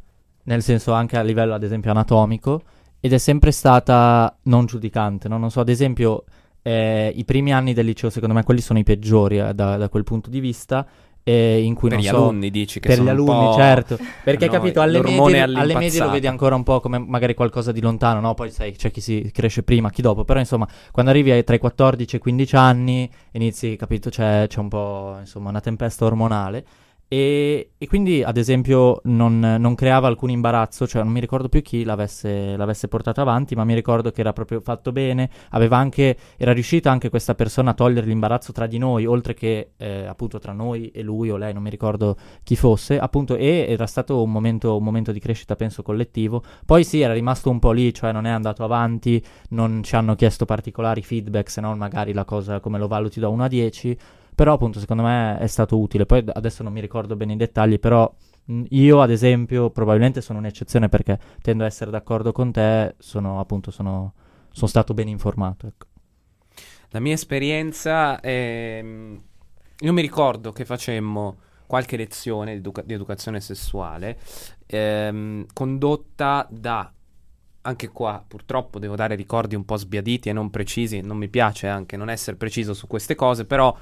Speaker 2: nel senso anche a livello ad esempio anatomico, ed è sempre stata non giudicante, no? Non so, ad esempio... Eh, I primi anni del liceo, secondo me, quelli sono i peggiori eh, da, da quel punto di vista eh, in cui
Speaker 1: per
Speaker 2: non
Speaker 1: gli
Speaker 2: so,
Speaker 1: alunni dici che
Speaker 2: per gli alunni certo. Perché
Speaker 1: no,
Speaker 2: capito alle medie, alle medie, lo vedi ancora un po' come magari qualcosa di lontano no? Poi sai c'è chi si cresce prima chi dopo però insomma quando arrivi ai tra i 14 e i 15 anni inizi capito c'è, c'è un po' insomma una tempesta ormonale e, e, quindi, ad esempio, non, non, creava alcun imbarazzo, cioè non mi ricordo più chi l'avesse, l'avesse portato avanti, ma mi ricordo che era proprio fatto bene, anche, era riuscita anche questa persona a togliere l'imbarazzo tra di noi, oltre che eh, appunto tra noi e lui o lei, non mi ricordo chi fosse, appunto, e era stato un momento, un momento di crescita, penso, collettivo. Poi sì, era rimasto un po' lì, cioè non è andato avanti, non ci hanno chiesto particolari feedback, se non magari la cosa come lo valuti da 1 a 10 però appunto secondo me è stato utile. Poi adesso non mi ricordo bene i dettagli, però mh, io ad esempio probabilmente sono un'eccezione perché tendo a essere d'accordo con te, sono appunto sono, sono stato ben informato. Ecco.
Speaker 1: La mia esperienza è... Io mi ricordo che facemmo qualche lezione di, educa- di educazione sessuale ehm, condotta da anche qua purtroppo devo dare ricordi un po' sbiaditi e non precisi, non mi piace anche non essere preciso su queste cose, però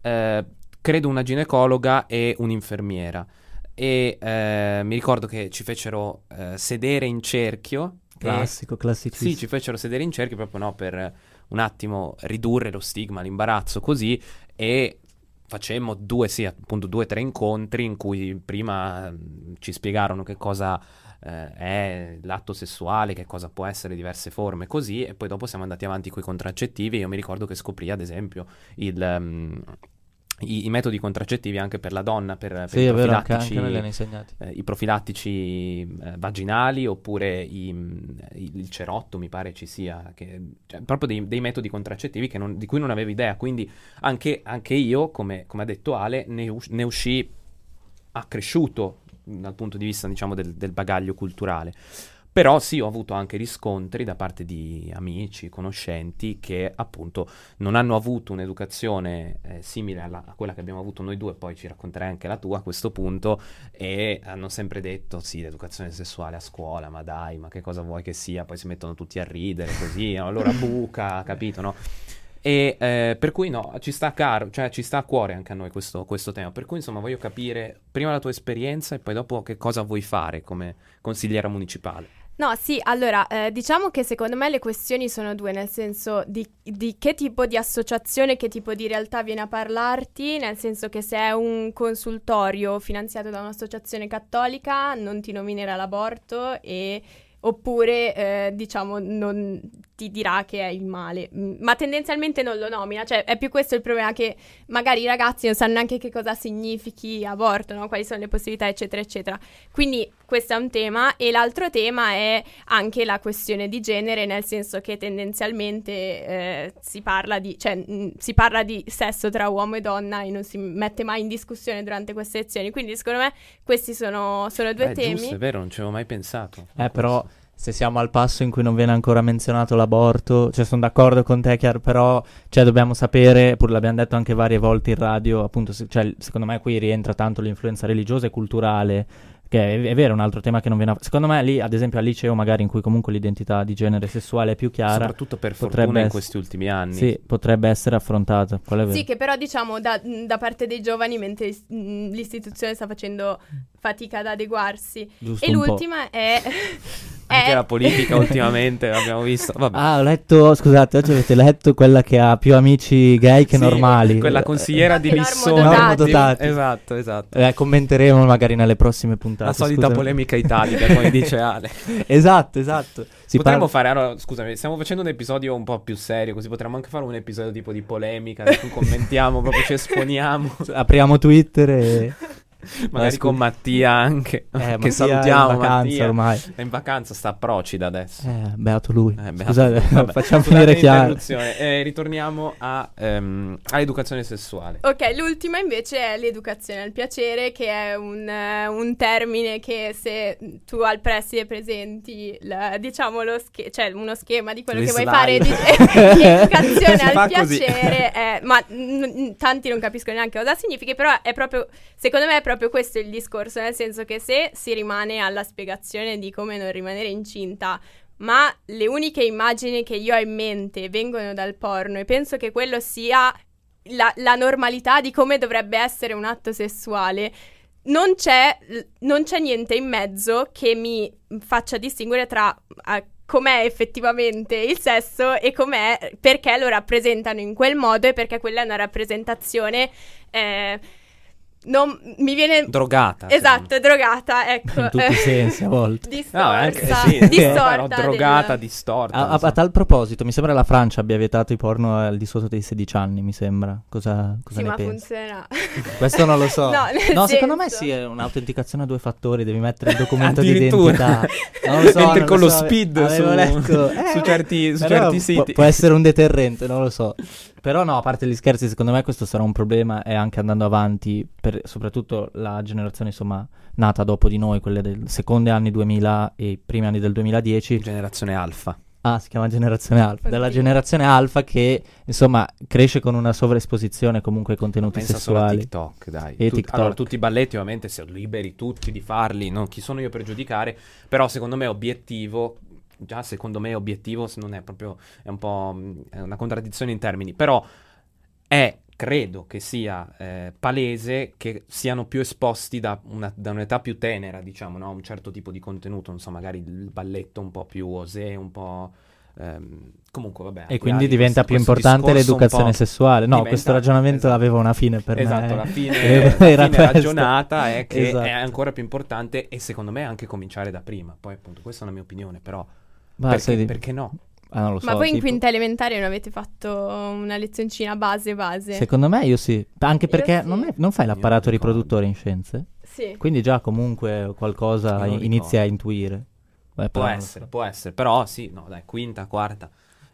Speaker 1: eh, credo una ginecologa e un'infermiera. E eh, mi ricordo che ci fecero eh, sedere in cerchio.
Speaker 2: Classico, classicissimo.
Speaker 1: Sì, ci fecero sedere in cerchio proprio no, per un attimo ridurre lo stigma, l'imbarazzo così e facemmo due, sì, appunto due o tre incontri in cui prima mh, ci spiegarono che cosa eh, è l'atto sessuale, che cosa può essere diverse forme, così, e poi dopo siamo andati avanti con i contraccettivi. Io mi ricordo che scoprì, ad esempio, il. Um, i, i, metodi contraccettivi anche per la donna, per, per
Speaker 2: sì,
Speaker 1: i,
Speaker 2: profilattici,
Speaker 1: vero,
Speaker 2: eh,
Speaker 1: i profilattici eh, vaginali oppure i, il cerotto, mi pare ci sia, che, cioè, proprio dei, dei, metodi contraccettivi non, di cui non avevo idea. Quindi anche, anche io, come, come, ha detto Ale, ne, us- ne uscì accresciuto dal punto di vista diciamo del, del, bagaglio culturale. Però sì, ho avuto anche riscontri da parte di amici, conoscenti che appunto non hanno avuto un'educazione eh, simile alla, a quella che abbiamo avuto noi due, poi ci racconterai anche la tua a questo punto, e hanno sempre detto sì, l'educazione sessuale a scuola, ma dai, ma che cosa vuoi che sia? Poi si mettono tutti a ridere così, allora buca, capito, no? E eh, per cui no, ci sta caro, cioè ci sta a cuore anche a noi questo, questo, tema. Per cui insomma voglio capire prima la tua esperienza e poi dopo che cosa vuoi fare come consigliera municipale.
Speaker 3: No, sì, allora, eh, diciamo che secondo me le questioni sono due, nel senso di, di, che tipo di associazione, che tipo di realtà viene a parlarti, nel senso che se è un consultorio finanziato da un'associazione cattolica non ti nominerà l'aborto e oppure eh, diciamo non ti dirà che è il male, mm, ma tendenzialmente non lo nomina, cioè è più questo il problema che magari i ragazzi non sanno neanche che cosa significhi aborto, no? quali sono le possibilità eccetera eccetera. Quindi questo è un tema e l'altro tema è anche la questione di genere, nel senso che tendenzialmente eh, si, parla di, cioè, mh, si parla di sesso tra uomo e donna e non si mette mai in discussione durante queste lezioni, quindi secondo me questi sono, sono due
Speaker 1: Beh,
Speaker 3: temi.
Speaker 1: Giusto, è vero, non ci avevo mai pensato.
Speaker 2: Eh però se siamo al passo in cui non viene ancora menzionato l'aborto, cioè sono d'accordo con te, Chiar, però cioè, dobbiamo sapere, pur l'abbiamo detto anche varie volte in radio, appunto, se, cioè, secondo me qui rientra tanto l'influenza religiosa e culturale che è, è, vero, è un altro tema che non viene... Secondo me lì, ad esempio, al liceo, magari in cui comunque l'identità di genere sessuale è più chiara...
Speaker 1: Soprattutto per fortuna in questi ultimi anni.
Speaker 2: Sì, potrebbe essere affrontata.
Speaker 3: Sì, che però diciamo da, da, parte dei giovani, mentre l'istituzione sta facendo fatica ad adeguarsi.
Speaker 2: Giusto
Speaker 3: e
Speaker 2: un po'.
Speaker 3: l'ultima è...
Speaker 1: Anche
Speaker 3: è-
Speaker 1: la politica (laughs) ultimamente abbiamo visto. Vabbè.
Speaker 2: Ah, ho letto, scusate, oggi avete letto quella che ha più amici gay che
Speaker 1: Sì,
Speaker 2: normali.
Speaker 1: Quella consigliera di
Speaker 3: Che
Speaker 1: Lissone.
Speaker 2: normodotati.
Speaker 1: Esatto, esatto.
Speaker 2: Eh, commenteremo magari nelle prossime puntate.
Speaker 1: La solita
Speaker 2: scusami.
Speaker 1: polemica italica, come dice Ale. (laughs)
Speaker 2: esatto, esatto. Si
Speaker 1: potremmo
Speaker 2: parla-
Speaker 1: fare, allora, scusami, stiamo facendo un episodio un po' più serio, così potremmo anche fare un episodio tipo di polemica, in cui commentiamo, proprio ci esponiamo, (laughs)
Speaker 2: Apriamo Twitter e...
Speaker 1: magari
Speaker 2: scu-
Speaker 1: con Mattia anche,
Speaker 2: Eh,
Speaker 1: che
Speaker 2: Mattia è
Speaker 1: salutiamo
Speaker 2: in vacanza
Speaker 1: Mattia.
Speaker 2: ormai.
Speaker 1: È in vacanza, sta a Procida adesso.
Speaker 2: Eh, beato lui.
Speaker 1: Eh, beato
Speaker 2: Scusate. (laughs)
Speaker 1: Vabbè,
Speaker 2: facciamo finire chiaro.
Speaker 1: l'interruzione. Eh, ritorniamo a, ehm, all'educazione sessuale.
Speaker 3: Ok, l'ultima invece è l'educazione al piacere, che è un, eh, un termine che se tu al preside presenti, la- diciamo, lo sch- cioè uno schema di quello
Speaker 1: Le
Speaker 3: che vuoi
Speaker 1: slide.
Speaker 3: fare di, (laughs) (laughs) di educazione
Speaker 1: Si
Speaker 3: al piacere, è- ma mm, tanti non capiscono neanche cosa significhi, però è proprio, secondo me è proprio questo il discorso, nel senso che se si rimane alla spiegazione di come non rimanere incinta, ma le uniche immagini che io ho in mente vengono dal porno e penso che quello sia la, la normalità di come dovrebbe essere un atto sessuale. Non c'è, non c'è niente in mezzo che mi faccia distinguere tra eh, com'è effettivamente il sesso e com'è perché lo rappresentano in quel modo e perché quella è una rappresentazione. eh, non mi viene.
Speaker 1: Drogata.
Speaker 3: Esatto, è drogata, ecco.
Speaker 2: In tutti i
Speaker 3: eh,
Speaker 2: sensi, a volte. (laughs)
Speaker 3: Distorta,
Speaker 1: No, anche sì,
Speaker 3: distorta
Speaker 1: però drogata,
Speaker 3: del- (laughs)
Speaker 1: distorta.
Speaker 2: A, a-
Speaker 1: insomma.
Speaker 2: a tal proposito, mi sembra la Francia abbia vietato i porno al di sotto dei 16 anni, mi sembra. Cosa, cosa
Speaker 3: Sì,
Speaker 2: ne
Speaker 3: ma
Speaker 2: pensi?
Speaker 3: funzionerà. (laughs)
Speaker 2: Questo non lo so.
Speaker 3: No, nel
Speaker 2: secondo me sì, è un'autenticazione a due fattori, devi mettere il documento di
Speaker 1: Addirittura.
Speaker 2: identità. Non lo so, non
Speaker 1: con
Speaker 2: lo so,
Speaker 1: speed su-
Speaker 2: letto. Eh,
Speaker 1: su certi- su certi
Speaker 2: può-
Speaker 1: siti.
Speaker 2: Può essere un deterrente, non lo so. Però no, a parte gli scherzi, secondo me questo sarà un problema e anche andando avanti, per soprattutto la generazione insomma nata dopo di noi, quelle del secondo anni 2000 e i primi anni del 2010,
Speaker 1: Generazione alfa.
Speaker 2: Ah, si chiama generazione alfa. Della generazione alfa che, insomma, cresce con una sovraesposizione comunque ai contenuti
Speaker 1: Pensa solo a
Speaker 2: sessuali.
Speaker 1: TikTok, dai.
Speaker 2: E
Speaker 1: Tut-
Speaker 2: TikTok.
Speaker 1: Allora, tutti i balletti ovviamente sono liberi tutti di farli, non chi sono io per giudicare, però secondo me obiettivo, già secondo me obiettivo se non è proprio, è un po' mh, è una contraddizione in termini, però è, credo che sia eh, palese che siano più esposti da, una- da un'età più tenera, diciamo, no? a un certo tipo di contenuto, non so, magari il balletto un po' più osé, un po'... ehm, comunque vabbè.
Speaker 2: E
Speaker 1: di
Speaker 2: quindi diventa
Speaker 1: questo-
Speaker 2: più importante l'educazione sessuale. No,
Speaker 1: diventa-
Speaker 2: questo ragionamento
Speaker 1: esatto.
Speaker 2: aveva una fine per
Speaker 1: esatto,
Speaker 2: me. (laughs)
Speaker 1: la fine, la fine ragionata è (laughs) che
Speaker 2: Esatto.
Speaker 1: è ancora più importante e secondo me anche cominciare da prima. Poi appunto questa è una mia opinione, però
Speaker 2: Ma
Speaker 1: perché,
Speaker 2: sai-
Speaker 1: perché no?
Speaker 2: Ah, non lo so,
Speaker 3: Ma voi in
Speaker 2: tipo-
Speaker 3: quinta elementare non avete fatto una lezioncina base base?
Speaker 2: Secondo me io sì. Anche
Speaker 3: Io
Speaker 2: perché
Speaker 3: sì.
Speaker 2: non, è- non fai
Speaker 1: Io
Speaker 2: l'apparato
Speaker 1: ricordo.
Speaker 2: riproduttore in scienze?
Speaker 3: Sì.
Speaker 2: Quindi già comunque qualcosa
Speaker 1: Io non
Speaker 2: inizia a intuire. Beh,
Speaker 1: Può
Speaker 2: però non lo
Speaker 1: essere,
Speaker 2: so.
Speaker 1: può essere, però sì, no, dai, quinta, quarta,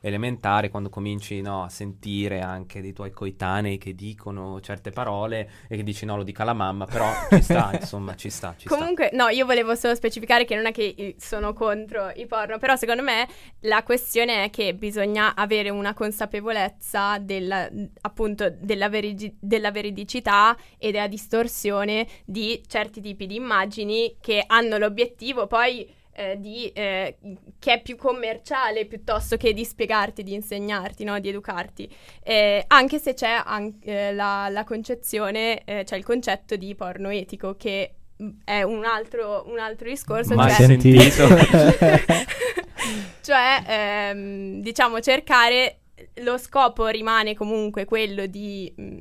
Speaker 1: elementare, quando cominci no, a sentire anche dei tuoi coetanei che dicono certe parole e che dici no, lo dica la mamma, però ci sta, (laughs) insomma, ci sta, ci sta.
Speaker 3: Comunque, no, io volevo solo specificare che non è che sono contro i porno, però secondo me la questione è che bisogna avere una consapevolezza della, appunto della, verigi- della veridicità e della distorsione di certi tipi di immagini che hanno l'obiettivo poi eh, di, eh, che è più commerciale piuttosto che di spiegarti, di insegnarti, no? di educarti. Eh, anche se c'è an- eh, la, la concezione, eh, c'è il concetto di porno etico che mh, è un altro, un altro discorso.
Speaker 1: Mai
Speaker 3: cioè-
Speaker 1: sentito. (laughs)
Speaker 3: cioè, ehm, diciamo, cercare lo scopo rimane comunque quello di mh,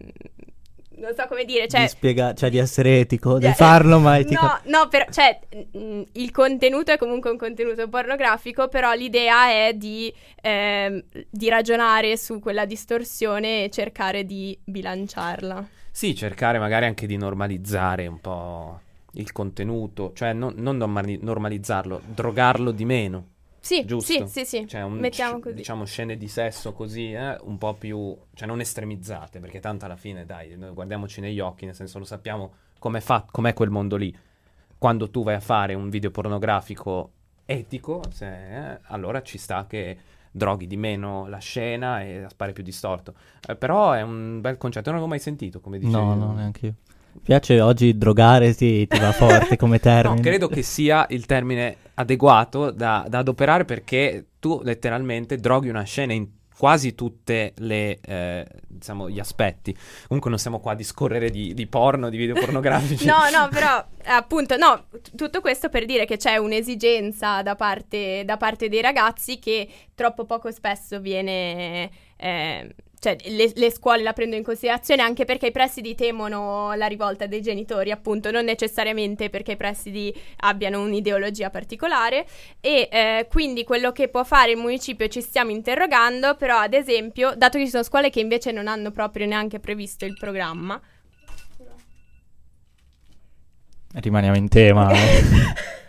Speaker 3: non so come dire, cioè
Speaker 2: di, spiega- cioè di essere etico, di farlo ma etico.
Speaker 3: No, no, però, cioè, mh, il contenuto è comunque un contenuto pornografico, però l'idea è di, ehm, di ragionare su quella distorsione e cercare di bilanciarla.
Speaker 1: Sì, cercare magari anche di normalizzare un po' il contenuto, cioè non, non normali- normalizzarlo, drogarlo di meno.
Speaker 3: Sì,
Speaker 1: Giusto.
Speaker 3: sì, sì, sì,
Speaker 1: Cioè, un-
Speaker 3: mettiamo così.
Speaker 1: diciamo scene di sesso così, eh, un po' più, cioè non estremizzate, perché tanto alla fine, dai, noi guardiamoci negli occhi, nel senso lo sappiamo com'è, fa- com'è quel mondo lì. Quando tu vai a fare un video pornografico etico, se- eh, allora ci sta che droghi di meno la scena e appare più distorto. Eh, però è un bel concetto, non l'avevo mai sentito, come dicevi.
Speaker 2: No, no, neanche io. Mi piace oggi drogare, sì, ti va forte (laughs) come termine.
Speaker 1: No, credo che sia il termine adeguato da, da adoperare perché tu letteralmente droghi una scena in quasi tutte le eh, diciamo gli aspetti. Comunque non siamo qua a discorrere di, di porno, di video (laughs) pornografici.
Speaker 3: no, no, però appunto, no, t- tutto questo per dire che c'è un'esigenza da parte, da parte dei ragazzi che troppo poco spesso viene eh, cioè le, le, scuole la prendono in considerazione anche perché i presidi temono la rivolta dei genitori, appunto, non necessariamente perché i presidi abbiano un'ideologia particolare e eh, quindi quello che può fare il municipio ci stiamo interrogando, però ad esempio, dato che ci sono scuole che invece non hanno proprio neanche previsto il programma.
Speaker 2: Rimaniamo in tema. (laughs)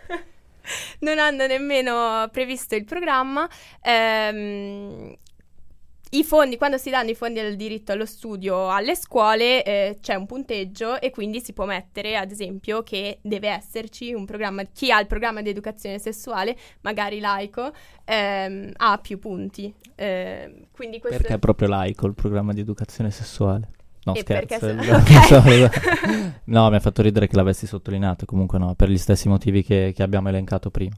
Speaker 2: (laughs)
Speaker 3: Non hanno nemmeno previsto il programma. Ehm, i fondi, quando si danno i fondi del diritto allo studio alle scuole, eh, c'è un punteggio e quindi si può mettere, ad esempio, che deve esserci un programma, chi ha il programma di educazione sessuale, magari laico, ehm, ha più punti. Eh, quindi questo...
Speaker 2: Perché è proprio laico il programma di educazione sessuale? No,
Speaker 3: e
Speaker 2: scherzo.
Speaker 3: Se... (laughs) Okay.
Speaker 2: no, mi ha fatto ridere che l'avessi sottolineato, comunque no, per gli stessi motivi che, che abbiamo elencato prima.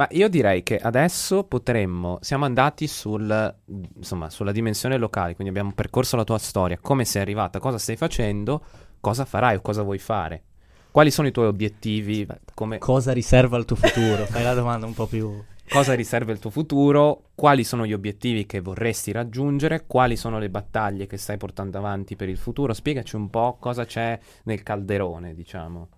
Speaker 1: Ma io direi che adesso potremmo, siamo andati sul, insomma, sulla dimensione locale, quindi abbiamo percorso la tua storia, come sei arrivata, cosa stai facendo, cosa farai o cosa vuoi fare. Quali sono i tuoi obiettivi?
Speaker 2: Come... Cosa riserva il tuo futuro? Fai la domanda un po' più...
Speaker 1: Cosa riserva il tuo futuro? Quali sono gli obiettivi che vorresti raggiungere? Quali sono le battaglie che stai portando avanti per il futuro? Spiegaci un po' cosa c'è nel calderone, diciamo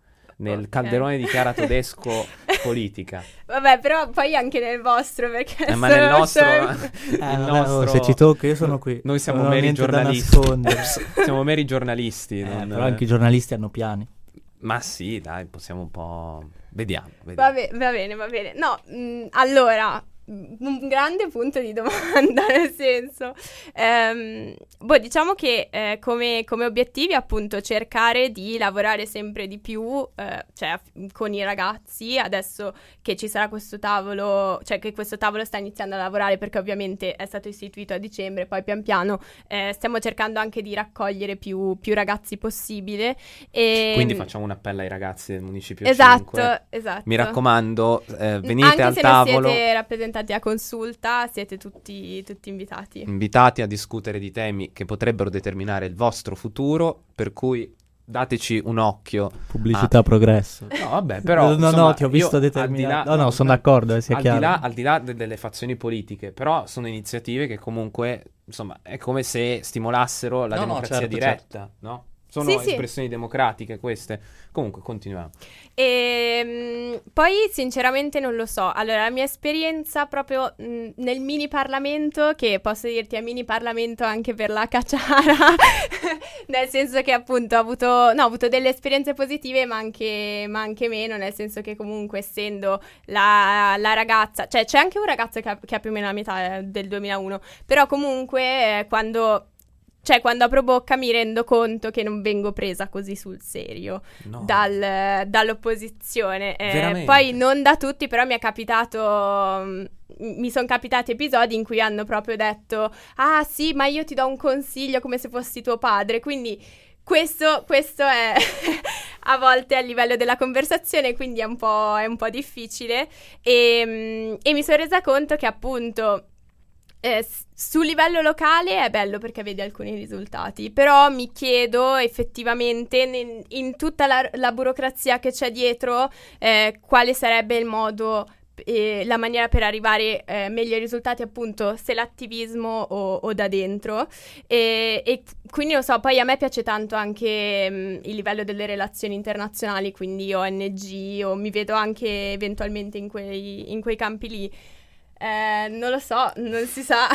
Speaker 1: nel okay. calderone di Chiara Tedesco (laughs) politica.
Speaker 3: Vabbè, però poi anche nel vostro, perché...
Speaker 1: Eh, ma nel nostro...
Speaker 2: eh, il nostro... se ci tocca io sono qui.
Speaker 1: Noi siamo meri giornalisti. (laughs) siamo meri giornalisti.
Speaker 2: Eh,
Speaker 1: non...
Speaker 2: Però anche i giornalisti hanno piani.
Speaker 1: Ma sì, dai, possiamo un po'... Vediamo. vediamo.
Speaker 3: Va, be- va bene, va bene. No, mh, mm, allora, un grande punto di domanda, (laughs) nel senso, ehm, boh, diciamo che eh, come, come, obiettivi appunto cercare di lavorare sempre di più, eh, cioè con i ragazzi, adesso che ci sarà questo tavolo, cioè che questo tavolo sta iniziando a lavorare perché ovviamente è stato istituito a dicembre, poi pian piano eh, stiamo cercando anche di raccogliere più, più ragazzi possibile. E...
Speaker 1: Quindi facciamo un appello ai ragazzi del municipio
Speaker 3: esatto,
Speaker 1: 5.
Speaker 3: Esatto,
Speaker 1: Mi raccomando, eh, venite
Speaker 3: anche
Speaker 1: al
Speaker 3: se
Speaker 1: tavolo.
Speaker 3: Non siete rappresentati a consulta, siete tutti, tutti invitati.
Speaker 1: Invitati a discutere di temi che potrebbero determinare il vostro futuro, per cui dateci un occhio.
Speaker 2: Pubblicità a... progresso.
Speaker 1: No, vabbè, però.
Speaker 2: no,
Speaker 1: insomma,
Speaker 2: no, ti ho visto determinare. No, no, sono d'accordo, eh, sia
Speaker 1: al
Speaker 2: chiaro.
Speaker 1: Di là, al di là de- delle fazioni politiche, però sono iniziative che comunque, insomma, è come se stimolassero la
Speaker 2: no,
Speaker 1: democrazia
Speaker 2: no, certo,
Speaker 1: diretta,
Speaker 2: certo.
Speaker 1: no? Sono
Speaker 3: sì,
Speaker 1: espressioni sì. democratiche queste. Comunque, continuiamo.
Speaker 3: E, ehm, poi, sinceramente, non lo so. Allora, la mia esperienza proprio mh, nel mini Parlamento, che posso dirti è mini Parlamento anche per la cacciara, (laughs) nel senso che appunto ho avuto, no, ho avuto delle esperienze positive, ma anche, ma anche, meno, nel senso che comunque essendo la, la ragazza, cioè c'è anche un ragazzo che ha, che ha, più o meno la metà eh, del 2001, però comunque eh, quando cioè, quando apro bocca mi rendo conto che non vengo presa così sul serio no. dal, dall'opposizione. Eh, poi non da tutti, però mi è capitato. Mm, mi sono capitati episodi in cui hanno proprio detto: Ah, sì, ma io ti do un consiglio come se fossi tuo padre. Quindi. Questo, questo è (laughs) a volte a livello della conversazione, quindi è un po', è un po difficile. E, mm, e mi sono resa conto che appunto eh, sul livello locale è bello perché vedi alcuni risultati, però mi chiedo effettivamente in, in tutta la, la, burocrazia che c'è dietro eh, quale sarebbe il modo eh, la maniera per arrivare eh, meglio ai risultati, appunto, se l'attivismo o, o da dentro. E, e, quindi lo so, poi a me piace tanto anche mh, mm, il livello delle relazioni internazionali, quindi ONG, o mi vedo anche eventualmente in quei, in quei campi lì. Eh, non lo so, non si sa. (laughs)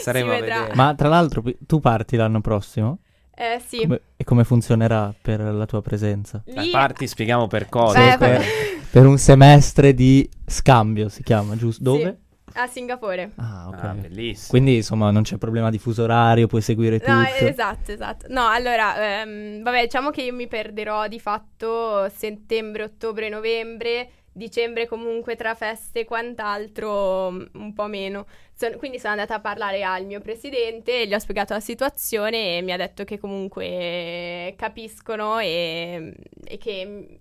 Speaker 1: Saremo si a vedere.
Speaker 2: Ma tra l'altro tu parti l'anno prossimo?
Speaker 3: Eh sì.
Speaker 2: Come, e come funzionerà per la tua presenza?
Speaker 1: Lì... Parti, spieghiamo per cosa.
Speaker 2: Beh, per, (laughs) per, un semestre di scambio si chiama, giusto? Dove?
Speaker 3: Sì. A Singapore.
Speaker 2: Ah, ok.
Speaker 1: Ah, bellissimo.
Speaker 2: Quindi, insomma, non c'è problema di fuso orario, puoi seguire tutto.
Speaker 3: No, esatto, esatto. No, allora, ehm, vabbè, diciamo che io mi perderò di fatto settembre, ottobre, novembre dicembre comunque tra feste e quant'altro mm, un po' meno. Son, quindi sono andata a parlare al mio presidente, gli ho spiegato la situazione e mi ha detto che comunque capiscono e, e che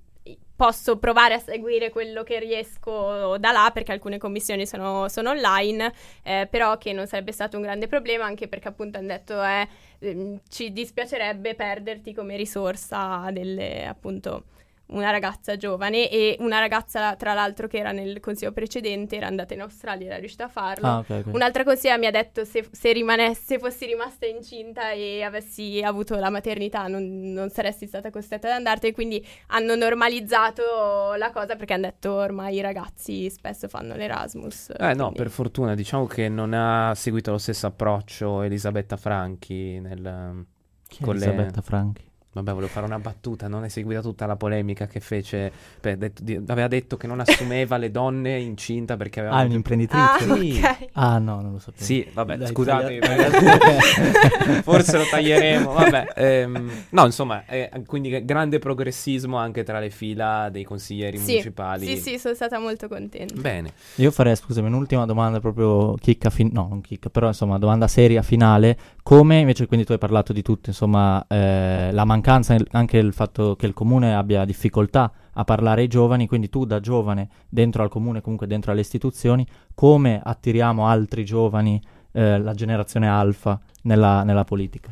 Speaker 3: posso provare a seguire quello che riesco da là perché alcune commissioni sono, sono online, eh, però che non sarebbe stato un grande problema anche perché appunto hanno detto eh, ci dispiacerebbe perderti come risorsa delle appunto una ragazza giovane e una ragazza tra l'altro che era nel consiglio precedente era andata in Australia e era riuscita a farlo.
Speaker 2: Ah, ok, ok.
Speaker 3: Un'altra consigliera mi ha detto se, se, rimanesse, fossi rimasta incinta e avessi avuto la maternità non, non saresti stata costretta ad andartene, quindi hanno normalizzato la cosa perché hanno detto ormai i ragazzi spesso fanno l'Erasmus.
Speaker 1: Eh
Speaker 3: quindi...
Speaker 1: no, per fortuna diciamo che non ha seguito lo stesso approccio Elisabetta Franchi nel...
Speaker 2: Chi è
Speaker 1: con le-
Speaker 2: Elisabetta Franchi?
Speaker 1: Vabbè, volevo fare una battuta, non è seguita tutta la polemica che fece, per- detto- di- aveva detto che non assumeva le donne incinta perché aveva...
Speaker 2: Ah, un'imprenditrice?
Speaker 3: Ah,
Speaker 1: Sì.
Speaker 3: ok.
Speaker 2: Ah, no, non lo sapevo.
Speaker 1: Sì, vabbè,
Speaker 2: Dai,
Speaker 1: scusate, (laughs) forse lo taglieremo, vabbè. ehm, no, insomma, eh, quindi grande progressismo anche tra le fila dei consiglieri
Speaker 3: Sì,
Speaker 1: municipali.
Speaker 3: Sì, sì, sono stata molto contenta.
Speaker 1: Bene,
Speaker 2: Io farei, scusami, un'ultima domanda proprio chicca, fin- no, non chicca, però insomma, domanda seria finale. Come invece, quindi tu hai parlato di tutto, insomma, eh, la mancanza, anche il fatto che il comune abbia difficoltà a parlare ai giovani, quindi tu da giovane dentro al comune, comunque dentro alle istituzioni, come attiriamo altri giovani, eh, la generazione alfa, nella, nella politica?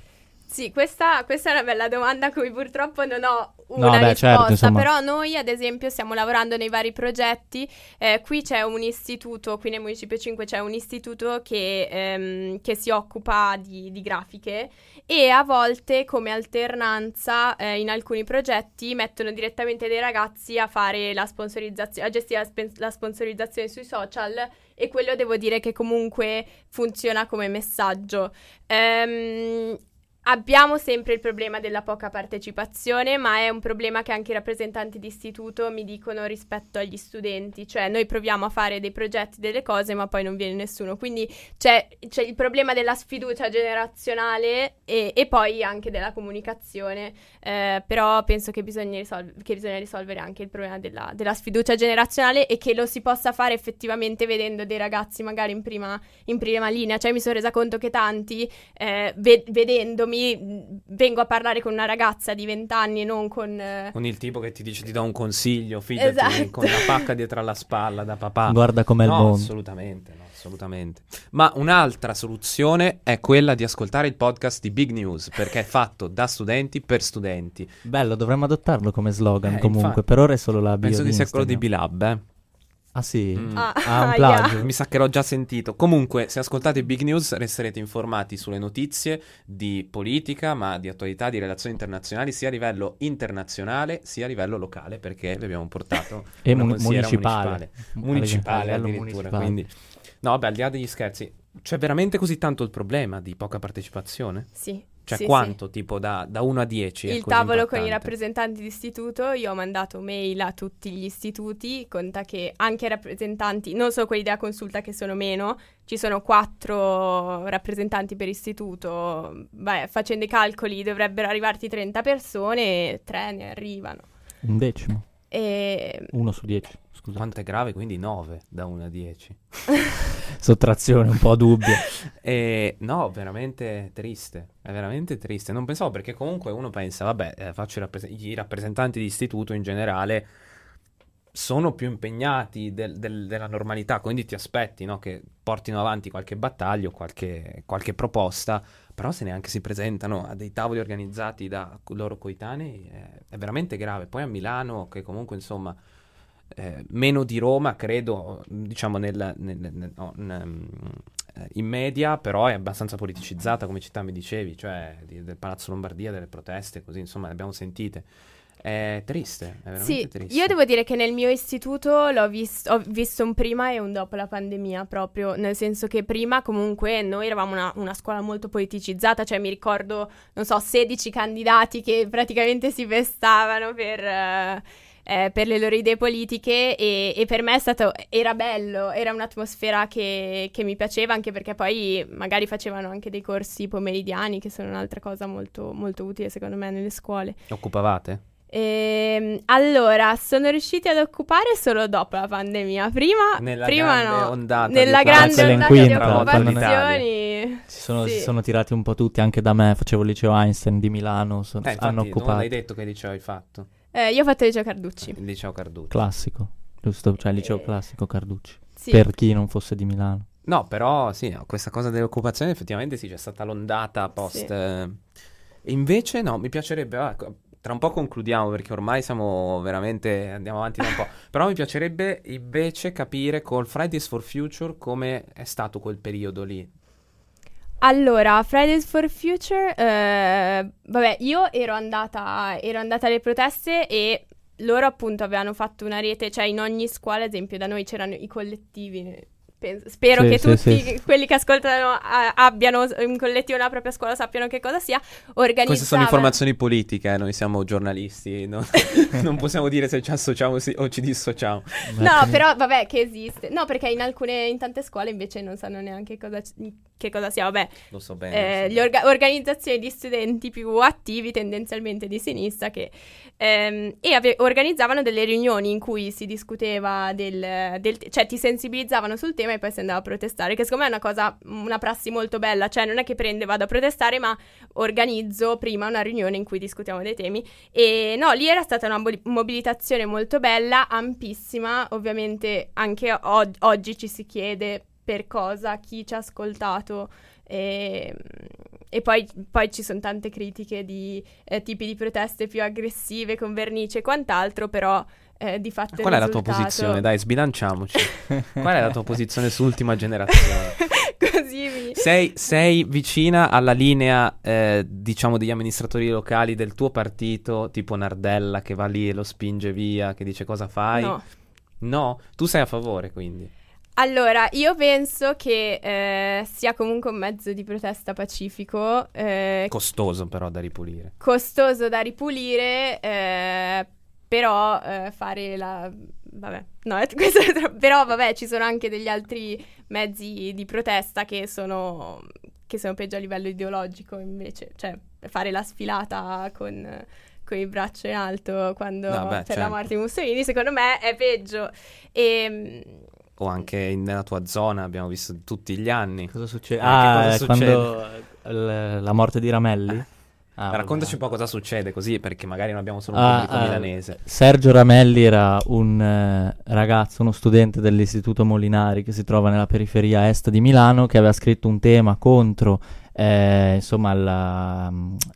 Speaker 3: Sì, questa, questa è una bella domanda a cui purtroppo non ho
Speaker 2: No,
Speaker 3: una
Speaker 2: beh,
Speaker 3: risposta,
Speaker 2: certo,
Speaker 3: però noi ad esempio stiamo lavorando nei vari progetti, eh, qui c'è un istituto, qui nel Municipio 5 c'è un istituto che, ehm, che si occupa di, di grafiche e a volte come alternanza eh, in alcuni progetti mettono direttamente dei ragazzi a fare la sponsorizzazione, a gestire la, spen- la sponsorizzazione sui social e quello devo dire che comunque funziona come messaggio. Ehm, Abbiamo sempre il problema della poca partecipazione, ma è un problema che anche i rappresentanti di istituto mi dicono rispetto agli studenti, cioè noi proviamo a fare dei progetti, delle cose, ma poi non viene nessuno. Quindi c'è, c'è il problema della sfiducia generazionale e, e poi anche della comunicazione, eh, però penso che bisogna, risolv- che bisogna risolvere anche il problema della, della sfiducia generazionale e che lo si possa fare effettivamente vedendo dei ragazzi magari in prima, in prima linea. Cioè mi sono resa conto che tanti, eh, ve- vedendomi, mh, vengo a parlare con una ragazza di 20 anni e non con... eh,
Speaker 1: con il tipo che ti dice ti do un consiglio, fidati,
Speaker 3: Esatto.
Speaker 1: con la pacca dietro alla spalla da papà.
Speaker 2: Guarda com'è
Speaker 1: no,
Speaker 2: il mondo.
Speaker 1: assolutamente, no, assolutamente. Ma un'altra soluzione è quella di ascoltare il podcast di Big News, perché è fatto da studenti per studenti.
Speaker 2: Bello, dovremmo adottarlo come slogan
Speaker 1: Eh,
Speaker 2: comunque,
Speaker 1: infatti.
Speaker 2: per ora è solo la bio
Speaker 1: Penso
Speaker 2: di
Speaker 1: che sia quello di. B-Lab, eh.
Speaker 2: Ah sì?
Speaker 1: Mm.
Speaker 3: Ah,
Speaker 2: Ah, un (laughs) plagio.
Speaker 1: Mi sa che l'ho già sentito. Comunque, se ascoltate Big News resterete informati sulle notizie di politica, ma di attualità, di relazioni internazionali, sia a livello internazionale sia a livello locale, perché vi abbiamo portato (laughs)
Speaker 2: E
Speaker 1: una
Speaker 2: mun- municipale.
Speaker 1: municipale
Speaker 2: livello
Speaker 1: addirittura.
Speaker 2: municipale.
Speaker 1: Quindi, no, vabbè, al di là degli scherzi, c'è veramente così tanto il problema di poca partecipazione?
Speaker 3: Sì.
Speaker 1: Cioè
Speaker 3: sì,
Speaker 1: quanto, sì. tipo da, da, 1 a 10?
Speaker 3: Il tavolo importante. con i rappresentanti d'istituto, io ho mandato mail a tutti gli istituti, conta che anche i rappresentanti, non solo quelli della consulta che sono meno, ci sono 4 rappresentanti per istituto, Beh, facendo i calcoli dovrebbero arrivarti 30 persone, 3 ne arrivano.
Speaker 2: Un decimo.
Speaker 3: E...
Speaker 2: Uno su 10. Scusate.
Speaker 1: Quanto è grave? Quindi 9 da 1 a 10. (laughs)
Speaker 2: Sottrazione un po' dubbia. (laughs)
Speaker 1: e, no, veramente triste. È veramente triste. Non pensavo perché comunque uno pensa, vabbè, eh, faccio i, rappres- i rappresentanti di istituto in generale sono più impegnati del, del, della normalità, quindi ti aspetti no, che portino avanti qualche battaglio, qualche, qualche, proposta, però se neanche si presentano a dei tavoli organizzati da loro coetanei è, è veramente grave. Poi a Milano, che comunque insomma eh, meno di Roma, credo, diciamo nel, nel- nel- no, n- eh, in media, però è abbastanza politicizzata come città, mi dicevi, cioè di- del Palazzo Lombardia, delle proteste, così insomma le abbiamo sentite. È triste, è veramente
Speaker 3: Sì,
Speaker 1: triste.
Speaker 3: io devo dire che nel mio istituto l'ho vis- ho visto un prima e un dopo la pandemia, proprio nel senso che prima comunque noi eravamo una, una scuola molto politicizzata, cioè mi ricordo, non so, 16 candidati che praticamente si vestavano per, eh, eh, per le loro idee politiche e, e per me è stato, era bello, era un'atmosfera che, che mi piaceva anche perché poi magari facevano anche dei corsi pomeridiani che sono un'altra cosa molto, molto utile secondo me nelle scuole.
Speaker 1: Occupavate?
Speaker 3: Ehm, allora, sono riusciti ad occupare solo dopo la pandemia. Prima,
Speaker 1: Nella
Speaker 3: prima
Speaker 1: grande
Speaker 3: no.
Speaker 1: ondata di
Speaker 3: Nella
Speaker 1: occupazioni.
Speaker 3: grande ondata di occupazioni.
Speaker 2: Si sono,
Speaker 3: Sì.
Speaker 2: si sono tirati un po' tutti, anche da me, facevo il liceo Einstein di Milano, so-
Speaker 1: Eh, infatti,
Speaker 2: hanno
Speaker 1: non
Speaker 2: occupato.
Speaker 1: l'hai detto che liceo hai fatto.
Speaker 3: Eh, io ho fatto il liceo Carducci.
Speaker 1: Il liceo Carducci.
Speaker 2: Classico, giusto? Cioè, liceo
Speaker 3: Eh,
Speaker 2: classico Carducci.
Speaker 3: Sì.
Speaker 2: Per chi non fosse di Milano.
Speaker 1: No, però sì, no, questa cosa dell'occupazione effettivamente sì, c'è stata l'ondata post.
Speaker 3: Sì.
Speaker 1: eh. Invece no, mi piacerebbe, ah, tra un po' concludiamo perché ormai siamo veramente, andiamo avanti da un po', (laughs) però mi piacerebbe invece capire col Fridays for Future come è stato quel periodo lì.
Speaker 3: Allora, Fridays for Future, eh, vabbè, io ero andata, ero andata alle proteste e loro appunto avevano fatto una rete, cioè in ogni scuola, ad esempio, da noi c'erano i collettivi. Penso- spero
Speaker 2: Sì,
Speaker 3: che
Speaker 2: sì,
Speaker 3: tutti
Speaker 2: sì. (laughs)
Speaker 3: quelli che ascoltano ah, abbiano un collettivo nella propria scuola, sappiano che cosa sia. Organizzavano...
Speaker 1: Queste sono informazioni politiche, eh, noi siamo giornalisti, no? (laughs) non possiamo dire se ci associamo o ci dissociamo.
Speaker 3: No, però vabbè, che esiste. No, perché in alcune, in tante scuole invece non sanno neanche cosa, che cosa sia. Vabbè,
Speaker 1: Lo so bene.
Speaker 3: eh,
Speaker 1: sì.
Speaker 3: le orga- organizzazioni di studenti più attivi, tendenzialmente di sinistra, che, ehm, e ave- organizzavano delle riunioni in cui si discuteva del, del cioè ti sensibilizzavano sul tema e poi si andava a protestare, che secondo me è una cosa, una prassi molto bella, cioè non è che prende, vado a protestare, ma organizzo prima una riunione in cui discutiamo dei temi. E no, lì era stata una mo- mobilitazione molto bella, ampissima, ovviamente anche o- oggi ci si chiede per cosa, chi ci ha ascoltato. E, e poi, poi ci sono tante critiche di eh, tipi di proteste più aggressive, con vernice e quant'altro, però eh, di fatto il
Speaker 1: Qual è la tua
Speaker 3: risultato-
Speaker 1: posizione? Dai, sbilanciamoci. (laughs) Qual è la tua posizione su ultima generazione? (laughs)
Speaker 3: Così mi...
Speaker 1: Sei, sei vicina alla linea, eh, diciamo, degli amministratori locali del tuo partito, tipo Nardella, che va lì e lo spinge via, che dice cosa fai?
Speaker 3: No.
Speaker 1: No? Tu sei a favore, quindi.
Speaker 3: Allora, io penso che eh, sia comunque un mezzo di protesta pacifico, eh,
Speaker 1: Costoso però da ripulire.
Speaker 3: costoso da ripulire, eh, però eh, fare la... Vabbè, no, (laughs) questo è troppo- però vabbè, ci sono anche degli altri mezzi di protesta che sono, che sono peggio a livello ideologico invece, cioè fare la sfilata con, con il braccio in alto quando
Speaker 1: No, beh,
Speaker 3: c'è la
Speaker 1: certo.
Speaker 3: morte di Mussolini, secondo me è peggio. E,
Speaker 1: O anche nella tua zona, abbiamo visto tutti gli anni.
Speaker 2: Cosa succede?
Speaker 1: Eh,
Speaker 2: Ah,
Speaker 1: che
Speaker 2: è
Speaker 1: cosa
Speaker 2: quando eh, l- la morte di Ramelli? Ah, vabbè.
Speaker 1: Raccontaci un po' cosa succede così, perché magari non abbiamo solo un
Speaker 2: Ah,
Speaker 1: pubblico
Speaker 2: ah,
Speaker 1: milanese.
Speaker 2: Sergio Ramelli era un eh, ragazzo, uno studente dell'Istituto Molinari che si trova nella periferia est di Milano, che aveva scritto un tema contro eh, insomma, la-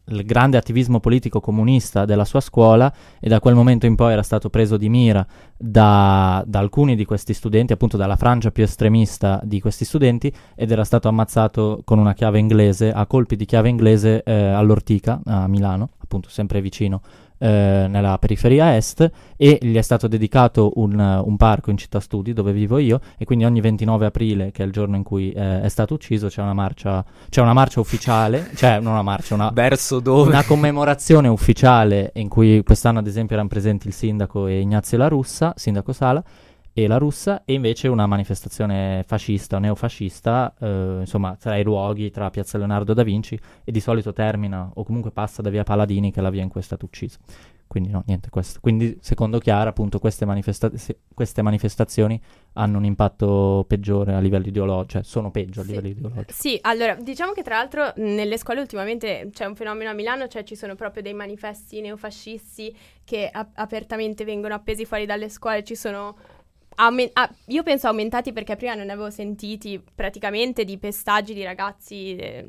Speaker 2: il grande attivismo politico comunista della sua scuola e da quel momento in poi era stato preso di mira da, da alcuni di questi studenti, appunto dalla Francia più estremista di questi studenti, ed era stato ammazzato con una chiave inglese, a colpi di chiave inglese eh, all'Ortica, a Milano, appunto sempre vicino eh, nella periferia est e gli è stato dedicato un, un parco in città studi dove vivo io e quindi ogni 29 aprile che è il giorno in cui eh, è stato ucciso c'è una marcia c'è una marcia ufficiale (laughs) cioè non una marcia una,
Speaker 1: Verso dove?
Speaker 2: una commemorazione ufficiale in cui quest'anno ad esempio erano presenti il sindaco e Ignazio La Russa sindaco Sala e la russa e invece una manifestazione fascista o neofascista eh, insomma tra i luoghi tra Piazza Leonardo da Vinci e di solito termina o comunque passa da via Paladini che è la via in cui è stato ucciso. Quindi no niente questo. Quindi secondo Chiara appunto queste, manifesta- queste manifestazioni hanno un impatto peggiore a livello ideologico cioè sono peggio a
Speaker 3: Sì.
Speaker 2: livello ideologico.
Speaker 3: Sì, allora, diciamo che tra l'altro nelle scuole ultimamente c'è un fenomeno a Milano, cioè ci sono proprio dei manifesti neofascisti che ap- apertamente vengono appesi fuori dalle scuole, ci sono... aumen- ah, io penso aumentati perché prima non ne avevo sentiti praticamente di pestaggi di ragazzi eh,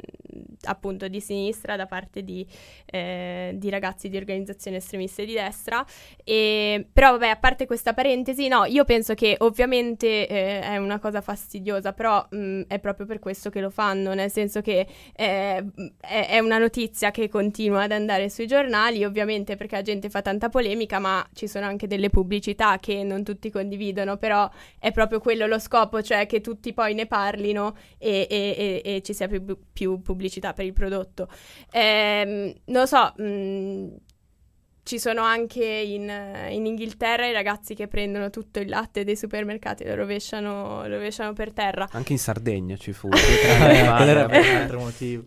Speaker 3: appunto di sinistra da parte di, eh, di ragazzi di organizzazioni estremiste di destra. E, però vabbè a parte questa parentesi no io penso che ovviamente eh, è una cosa fastidiosa però mh, è proprio per questo che lo fanno nel senso che eh, è, è una notizia che continua ad andare sui giornali ovviamente perché la gente fa tanta polemica ma ci sono anche delle pubblicità che non tutti condividono però è proprio quello lo scopo cioè che tutti poi ne parlino e, e- e- e ci sia più, più pubblicità per il prodotto. Ehm, non lo so mh, ci sono anche in, in Inghilterra i ragazzi che prendono tutto il latte dei supermercati e lo rovesciano, lo rovesciano per terra.
Speaker 1: Anche in Sardegna ci fu. (laughs)
Speaker 2: Eh, per un altro motivo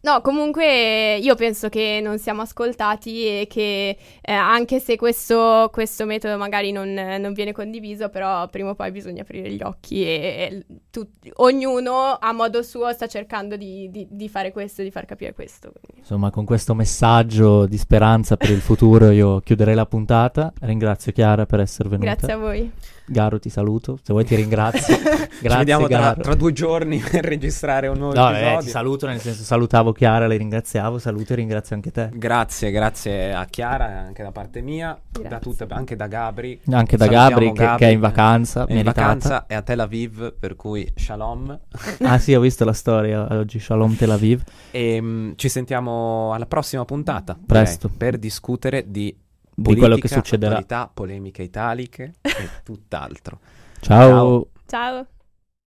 Speaker 3: No, comunque io penso che non siamo ascoltati e che eh, anche se questo, questo metodo magari non, non, viene condiviso, però prima o poi bisogna aprire gli occhi e, e tu, ognuno a modo suo sta cercando di, di, di, fare questo, di far capire questo.
Speaker 2: Insomma, con questo messaggio di speranza per il futuro io chiuderei la puntata. Ringrazio Chiara per essere venuta.
Speaker 3: Grazie a voi.
Speaker 2: Garo ti saluto, se vuoi ti ringrazio. (laughs) Grazie,
Speaker 1: Ci vediamo tra, tra, due giorni per registrare un nuovo no, episodio.
Speaker 2: Eh, ti saluto, nel senso salutavo Chiara, le ringraziavo, saluto e ringrazio anche te.
Speaker 1: Grazie, grazie a Chiara anche da parte mia, da tutte, anche da Gabri.
Speaker 2: Anche da Gabri, Gabri che, che, è in vacanza.
Speaker 1: È in vacanza e a Tel Aviv, per cui shalom.
Speaker 2: ah sì, ho visto la storia oggi, shalom Tel Aviv.
Speaker 1: E um, ci sentiamo alla prossima puntata.
Speaker 2: Presto.
Speaker 1: Okay, per discutere di
Speaker 2: di quello che succederà.
Speaker 1: polemiche italiche e tutt'altro.
Speaker 2: Ciao.
Speaker 3: Ciao.